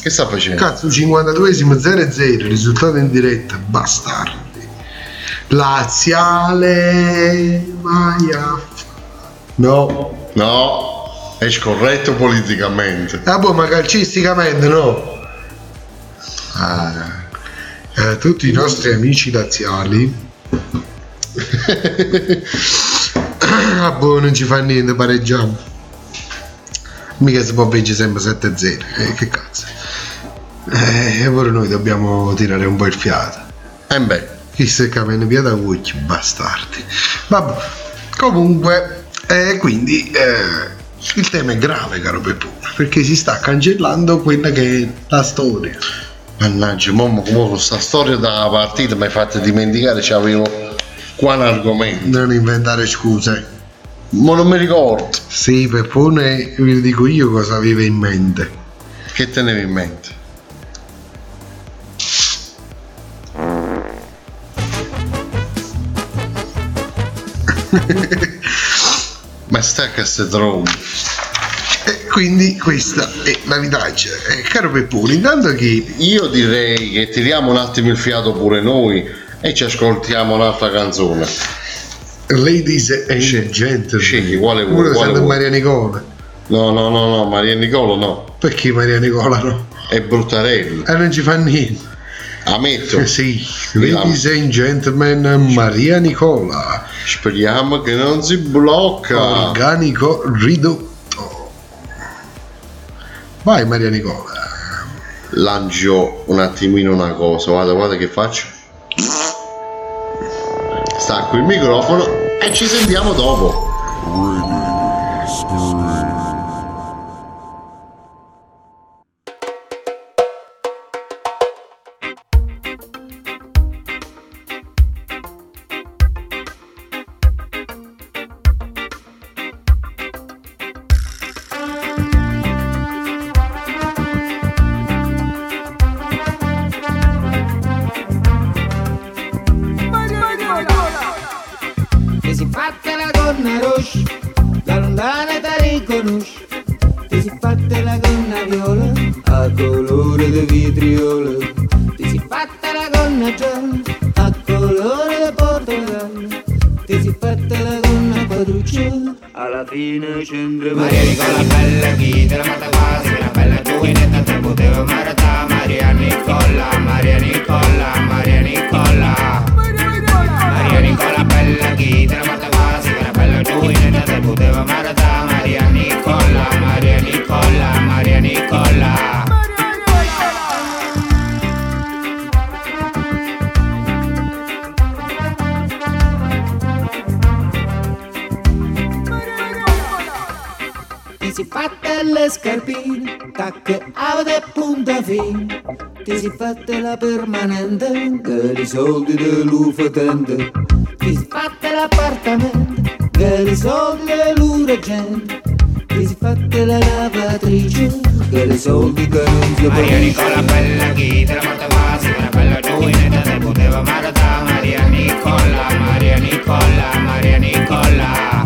Che sta facendo? Cazzo, 52esimo 0-0, risultato in diretta, bastardi. Laziale, vai a... No. No, è scorretto politicamente. Ah, boh, ma calcisticamente no. Ah, eh, tutti i nostri amici laziali. ah, boh, non ci fa niente, pareggiamo. Mica si può vincere sempre 7-0. Eh, che cazzo. Eh, e pure noi dobbiamo tirare un po' il fiato. E beh, Chi se camminano via da Wucci, bastardi. Vabbè, comunque, eh, quindi eh, il tema è grave, caro Peppone, perché si sta cancellando quella che è la storia. Mannaggia, mamma, come con sta storia da partita mi hai fatto dimenticare, c'avevo qua un argomento. Non inventare scuse. Ma non mi ricordo. Sì, Peppone, vi dico io cosa aveva in mente. Che tenevi in mente? Ma stacca ste drone. E quindi questa è la vitaccia. Eh, caro Peppone, intanto che Io direi che tiriamo un attimo il fiato pure noi e ci ascoltiamo un'altra canzone. Ladies and Gentlemen, scegli, quale vuoi, uno quale vuoi? Maria Nicola. No, no, no, no, Maria Nicolo no. Perché Maria Nicola no? È bruttarello. E non ci fa niente. Ammetto. Eh sì, ladies and gentlemen, Maria Nicola, Speriamo che non si blocca. organico ridotto. Vai Maria Nicola. Lancio un attimino una cosa. Guarda, guarda che faccio. Stacco il microfono e ci sentiamo dopo. Aude punta fine. Ti si fatta la permanente, che i soldi dell'ufatente. Ti si fatta l'appartamento, che i soldi dell'uragente. Ti si fatta la lavatrice, che i soldi che non si Maria Nicola bella chi te la fatta quasi, una bella giovinetta te poteva maratà. Maria Nicola, Maria Nicola, Maria Nicola.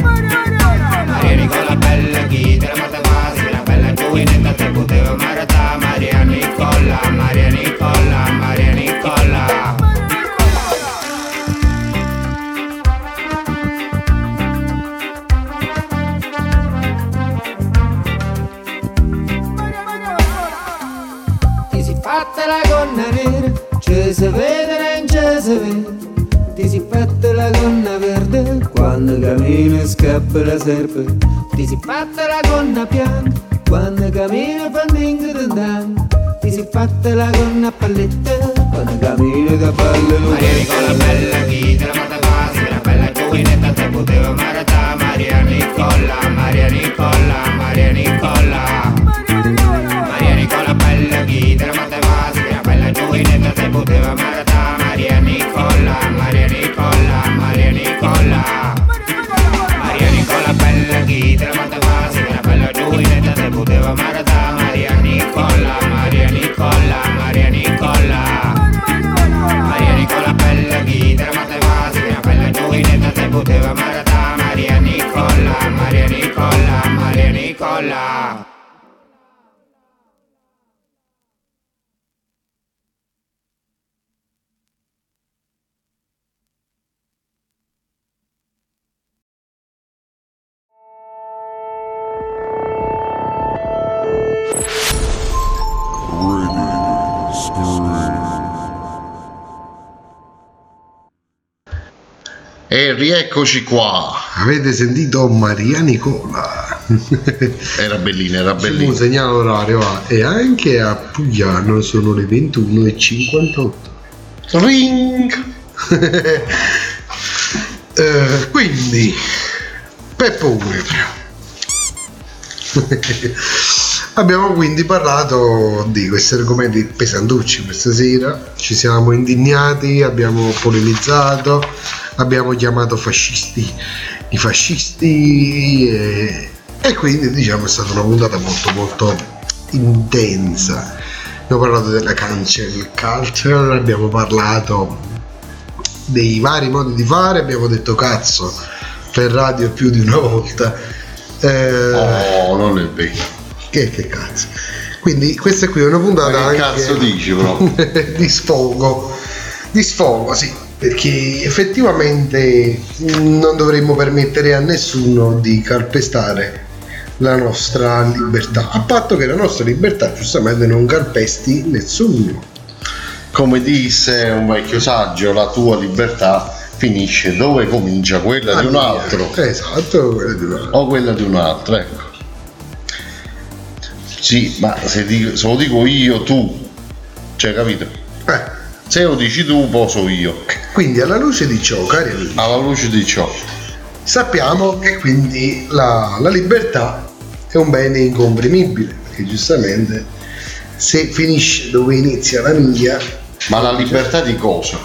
scappa la serpe, ti si fatta la gonna pianta, quando cammina fa mingo d'andam, ti si fatta la gonna palletta, quando cammina da palle Mariani con la bella chita, la mata quasi, la bella giovinetta te poteva maratà, Maria Nicola, Maria Nicola, Maria Nicola. Maria Nicola bella chita, la mata quasi, la bella giovinetta te poteva maratà, Maria Nicola. Rieccoci qua. Avete sentito Maria Nicola? Era bellina, era C'è un bellina. segnale orario va. e anche a Pugliano sono le 21.58. Ring! Eh, quindi, Peppone. Abbiamo quindi parlato di questi argomenti pesantucci questa sera, ci siamo indignati, abbiamo polemizzato, abbiamo chiamato fascisti i fascisti e, e quindi diciamo è stata una puntata molto molto intensa. Abbiamo parlato della cancel culture, abbiamo parlato dei vari modi di fare, abbiamo detto cazzo per radio più di una volta. Eh, Oh, non è vero. che, che cazzo. Quindi questa qui è una puntata Ma che cazzo dici, bro? di sfogo. Di sfogo, sì, perché effettivamente non dovremmo permettere a nessuno di calpestare la nostra libertà, a patto che la nostra libertà giustamente non calpesti nessuno. Come disse un vecchio saggio, la tua libertà finisce dove comincia quella di un altro. Esatto, quella di un altro. O quella di un altro, ecco. Sì, ma se, dico- se lo dico io, tu, cioè capito? Se lo dici tu, poso io. quindi alla luce di ciò, cari amici, Alla luce di ciò. sappiamo che quindi la, la libertà è un bene incomprimibile, perché giustamente se finisce dove inizia la mia, Ma la libertà di cosa?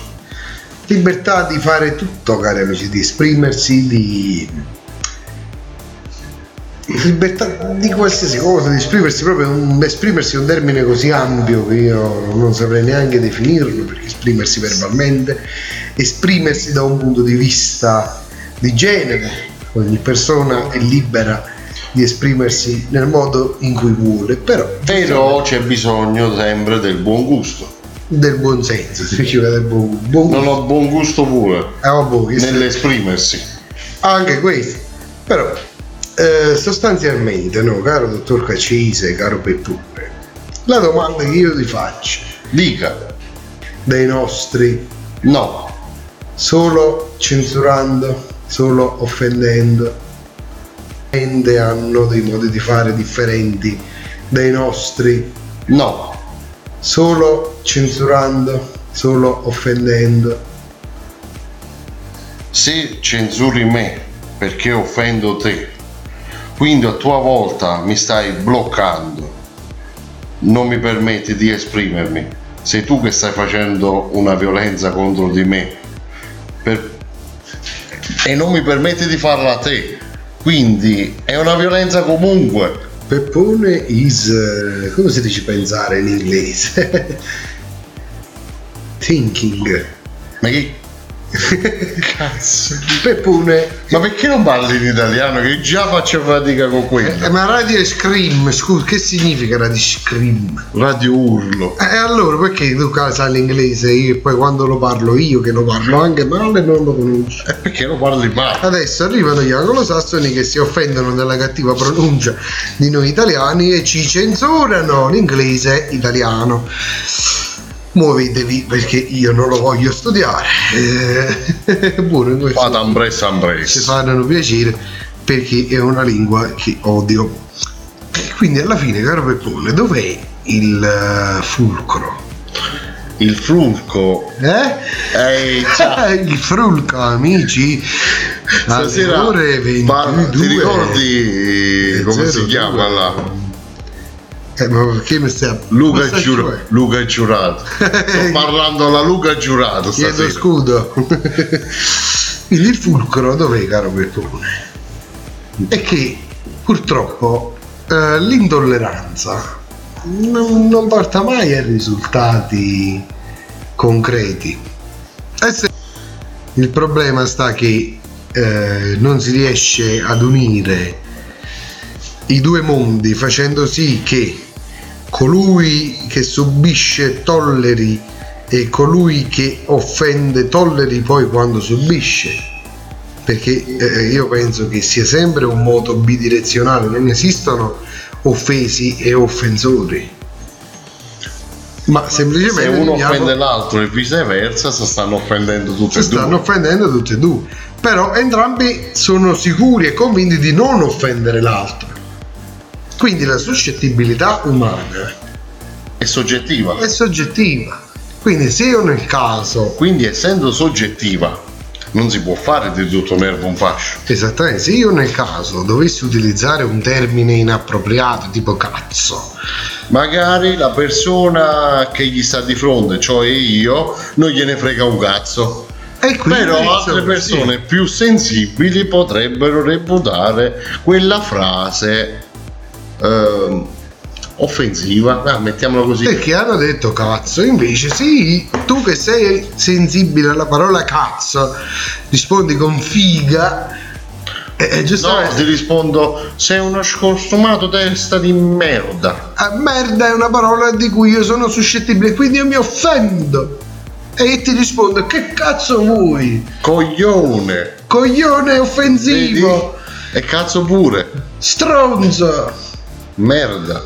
libertà di fare tutto, cari amici, di esprimersi, di libertà di qualsiasi cosa, di esprimersi proprio, un, esprimersi è un termine così ampio che io non saprei neanche definirlo, perché esprimersi verbalmente, esprimersi da un punto di vista di genere, ogni persona è libera di esprimersi nel modo in cui vuole, però Però c'è bisogno sempre del buon gusto. del buon senso, si diceva del buon, buon Non ho buon gusto pure Eh, vabbè, nell'esprimersi. anche questo però eh, sostanzialmente no caro dottor Cacise caro Peppure la domanda che io ti faccio Dica, dei nostri no, solo censurando solo offendendo Ende hanno dei modi di fare differenti dai nostri no, solo censurando solo offendendo? Se censuri me perché offendo te, quindi a tua volta mi stai bloccando, non mi permetti di esprimermi, sei tu che stai facendo una violenza contro di me. Per- e non mi permetti di farla a te, quindi è una violenza comunque. Peppone is eh, come si dice pensare in inglese? Thinking. Ma che cazzo? Peppone Ma perché non parli in italiano che già faccio fatica con Eh, quello? ma radio scream, scusa, che significa radio scream? Radio urlo. E allora perché tu sai l'inglese io e poi quando lo parlo io che lo parlo anche male non lo conosci? E perché non parli mai? Adesso arrivano gli anglosassoni che si offendono della cattiva pronuncia di noi italiani e ci censurano l'inglese italiano. Muovetevi perché io non lo voglio studiare. Eh, pure questo Fate ambressa ci faranno piacere perché è una lingua che odio. Quindi alla fine, caro Peppone, dov'è il eh, fulcro? Il frulco. Eh? Il fulcro, amici. Stasera ore 22. parla- ti ricordi come si 02? chiama là? Eh, ma perché mi stai Luca, Giura- cioè? Luca Giurato. Sto parlando alla Luca Giurato Chiedo stasera. scudo. Quindi il fulcro dov'è, caro Peppone? È che purtroppo eh, l'intolleranza non, non porta mai a risultati concreti. Il problema sta che eh, non si riesce ad unire i due mondi facendo sì che colui che subisce tolleri e colui che offende tolleri poi quando subisce perché eh, io penso che sia sempre un moto bidirezionale non esistono offesi e offensori ma Se semplicemente uno vediamo- offende l'altro e viceversa, si stanno offendendo tutti si e due. stanno offendendo tutti e due però entrambi sono sicuri e convinti di non offendere l'altro. Quindi la suscettibilità umana È soggettiva. è soggettiva. Quindi se io nel caso, Quindi essendo soggettiva non si può fare di tutto nervo un fascio. esattamente, se io nel caso dovessi utilizzare un termine inappropriato, tipo cazzo, Magari la persona che gli sta di fronte, cioè io, non gliene frega un cazzo. e quindi Però altre sì. persone più sensibili potrebbero reputare quella frase ehm, offensiva, ah, mettiamola così. Perché hanno detto cazzo, invece sì, tu che sei sensibile alla parola cazzo, rispondi con figa, e e No, giustamente, ti rispondo, sei uno scostumato testa di merda. "Ah, merda è una parola di cui io sono suscettibile, quindi io mi offendo. E io ti rispondo, che cazzo vuoi? Coglione. Coglione offensivo, E cazzo pure. stronzo, Merda.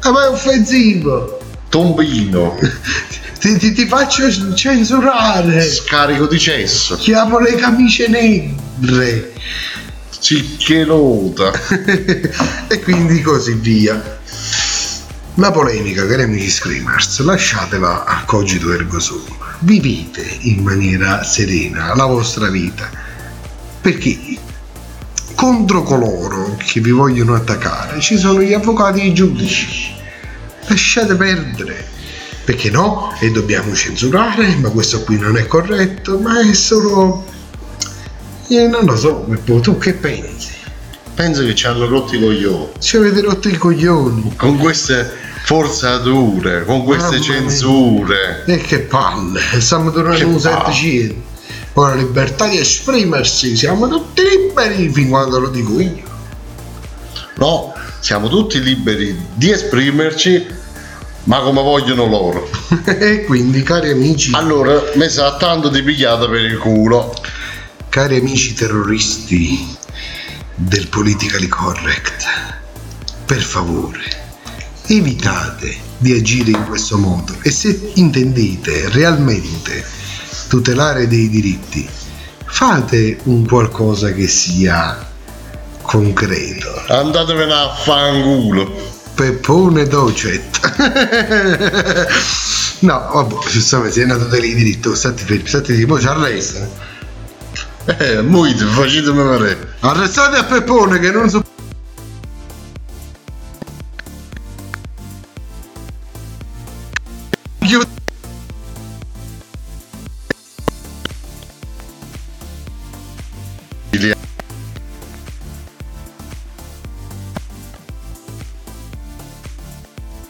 a me è offensivo. Tombino. Ti, ti- ti faccio censurare. Scarico di cesso. Chiamo le camicie negre. Ciccherota. e quindi così via. La polemica, cari amici screamers, lasciatela a cogito ergo sum. Vivete in maniera serena la vostra vita. Perché contro coloro che vi vogliono attaccare ci sono gli avvocati e i giudici. Lasciate perdere. Perché no? E dobbiamo censurare, ma questo qui non è corretto, ma è solo... Eh, non lo so, tu che pensi? Penso che ci hanno rotto i coglioni. Ci avete rotto i coglioni. Con queste forzature, con queste Mamma mia. censure. E che palle, siamo tornati Che un palle. 700. Ora la libertà di esprimersi, siamo tutti liberi fin quando lo dico io. No, siamo tutti liberi di esprimerci, ma come vogliono loro. e quindi, cari amici, Allora, mi sa tanto di pigliata per il culo. cari amici terroristi del politically correct, per favore, evitate di agire in questo modo e se intendete realmente tutelare dei diritti, fate un qualcosa che sia concreto. Andatevene a fanculo. Peppone docet. no, vabbè, giustamente sei andato dei diritti, stati fermi, stati fermi, poi ci arrestano. Eh, molto, facetemi vedere. Arrestate a Peppone che non so.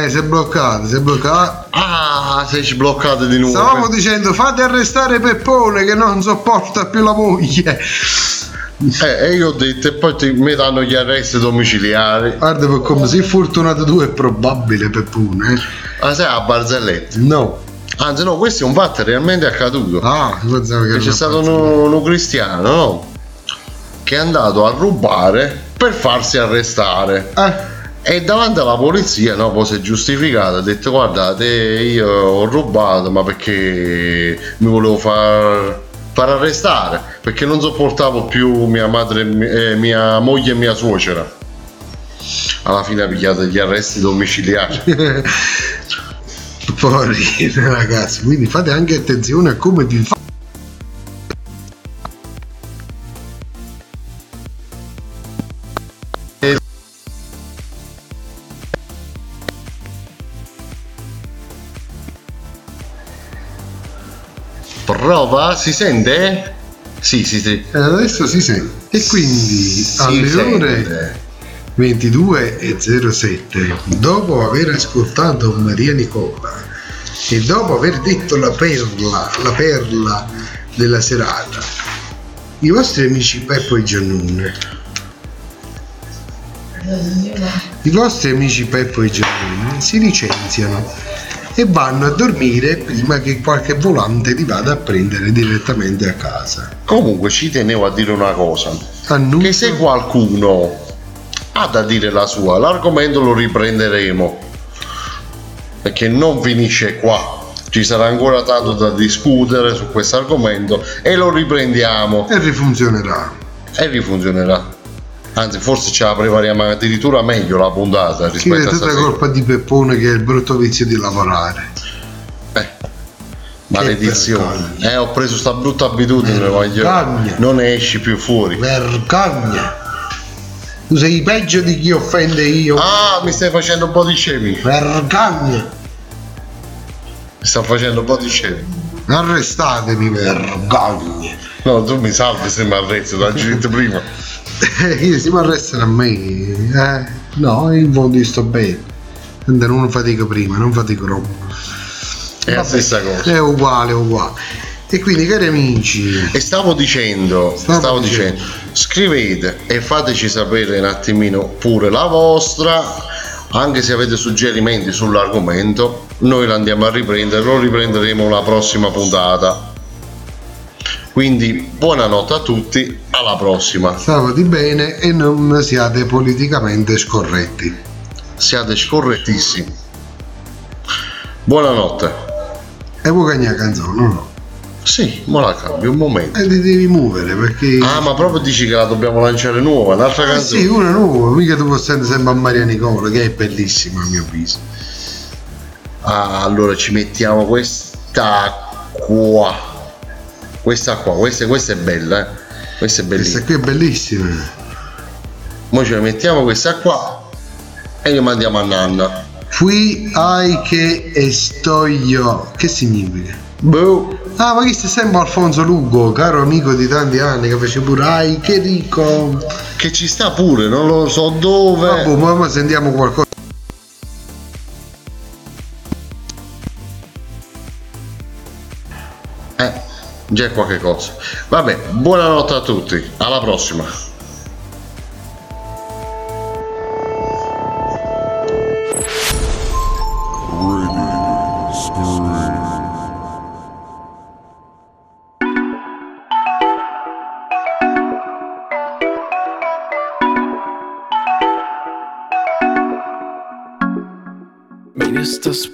Eh, si è bloccato, si è bloccato. Ah, sei sbloccato di nuovo. Stavamo dicendo fate arrestare Peppone che non sopporta più la moglie. Eh, e io ho detto, e poi ti, mi danno gli arresti domiciliari. Guarda per come sei fortunato tu è probabile Peppone. eh. Ah, sei a barzelletta. No. Anzi, no, questo è un fatto realmente accaduto. Ah, pensavo che c'è stato uno, uno cristiano, no? Che è andato a rubare per farsi arrestare. Eh, E davanti alla polizia, no, poi si è giustificato, ha detto guardate, io ho rubato ma perché mi volevo far, far arrestare, perché non sopportavo più mia madre, eh, mia moglie e mia suocera. Alla fine ha pigliato gli arresti domiciliari. Poverino ragazzi, quindi fate anche attenzione a come vi si sente? Sì, sì, sì. Eh, adesso si sente. E quindi Si alle sente. ore 22.07, dopo aver ascoltato Maria Nicola e dopo aver detto la perla, la perla della serata, i vostri amici Peppo e Giannone, i vostri amici Peppo e Giannone si licenziano e vanno a dormire prima che qualche volante li vada a prendere direttamente a casa. Comunque ci tenevo a dire una cosa. Annuncio- Che se qualcuno ha da dire la sua, l'argomento lo riprenderemo. Perché non finisce qua. ci sarà ancora tanto da discutere su questo argomento e lo riprendiamo E rifunzionerà. e rifunzionerà. Anzi, forse ce la prepariamo addirittura meglio la puntata Che è rispetto a tutta stasera. colpa di Peppone che ha il brutto vizio di lavorare. Eh, maledizione. Eh, ho preso sta brutta abitudine, voglio. Vergogna. Non ne esci più fuori. Vergogna! Tu sei peggio di chi offende io. Ah, mi stai facendo un po' di scemi. Mi Vergogna! sta facendo un po' di scemi. Arrestatemi, vergogna! No, tu mi salvi se mi arresti, l'ho detto prima. Io si mi arrestano a me. Eh, no, in fondo io sto bene. Non fatico prima, non fatico troppo. È la stessa cosa. È uguale, uguale. E quindi, cari amici, E stavo dicendo, Stavo stavo, dicendo. dicendo, scrivete e fateci sapere un attimino pure la vostra, anche se avete suggerimenti sull'argomento, noi lo andiamo a riprendere, lo riprenderemo la prossima puntata. Quindi buonanotte a tutti, alla prossima. stavate bene e non siate politicamente scorretti. Siate scorrettissimi. Buonanotte. E vuoi cagnare canzone, no? Sì, ma la cambio un momento. E ti devi muovere perché. Ah, ma proprio dici che la dobbiamo lanciare nuova, un'altra Ah, canzone? sì, una nuova, mica tu puoi stare sempre a Maria Nicola, che è bellissima a mio avviso. Ah, allora ci mettiamo questa qua. Questa qua, questa, questa è bella, eh. Questa è Questa bellissima. qui è bellissima. Ora ci mettiamo questa qua e li mandiamo a Nanna. Qui hai che sto io. Che significa? Boh. Ah, ma questo è sempre Alfonso Lugo, caro amico di tanti anni, che fece pure ai che ricco. Che ci sta pure, non lo so dove. Vabbè, ma, ma sentiamo qualcosa. Già è qualche cosa. Vabbè, buonanotte a tutti, alla prossima. Mira, estás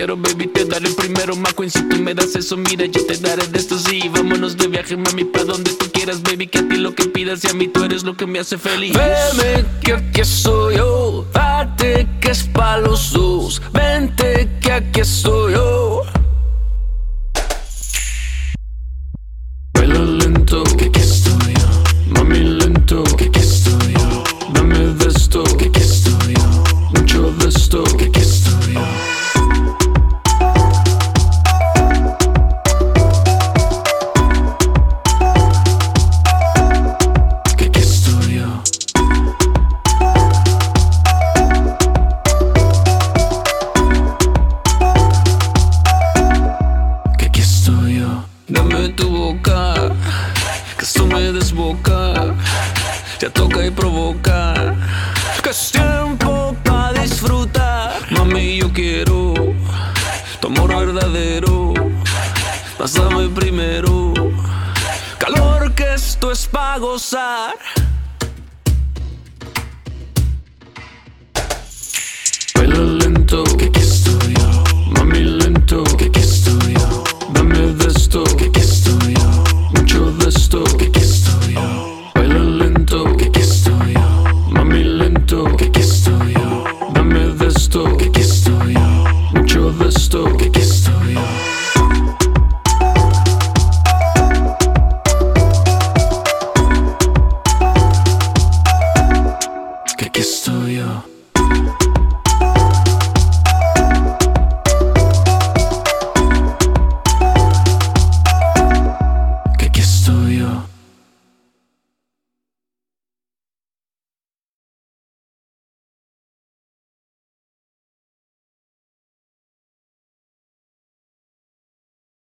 quiero, baby, te daré el primero, Macuin. Si tú me das eso, mira, yo te daré de esto, sí. Vámonos de viaje, mami, pa' donde tú quieras, baby, que a ti lo que pidas y a mí tú eres lo que me hace feliz. Veme que aquí estoy yo, date que es pa' los dos. Vente que aquí estoy yo. Baila lento, que aquí estoy yo. Mami lento, que aquí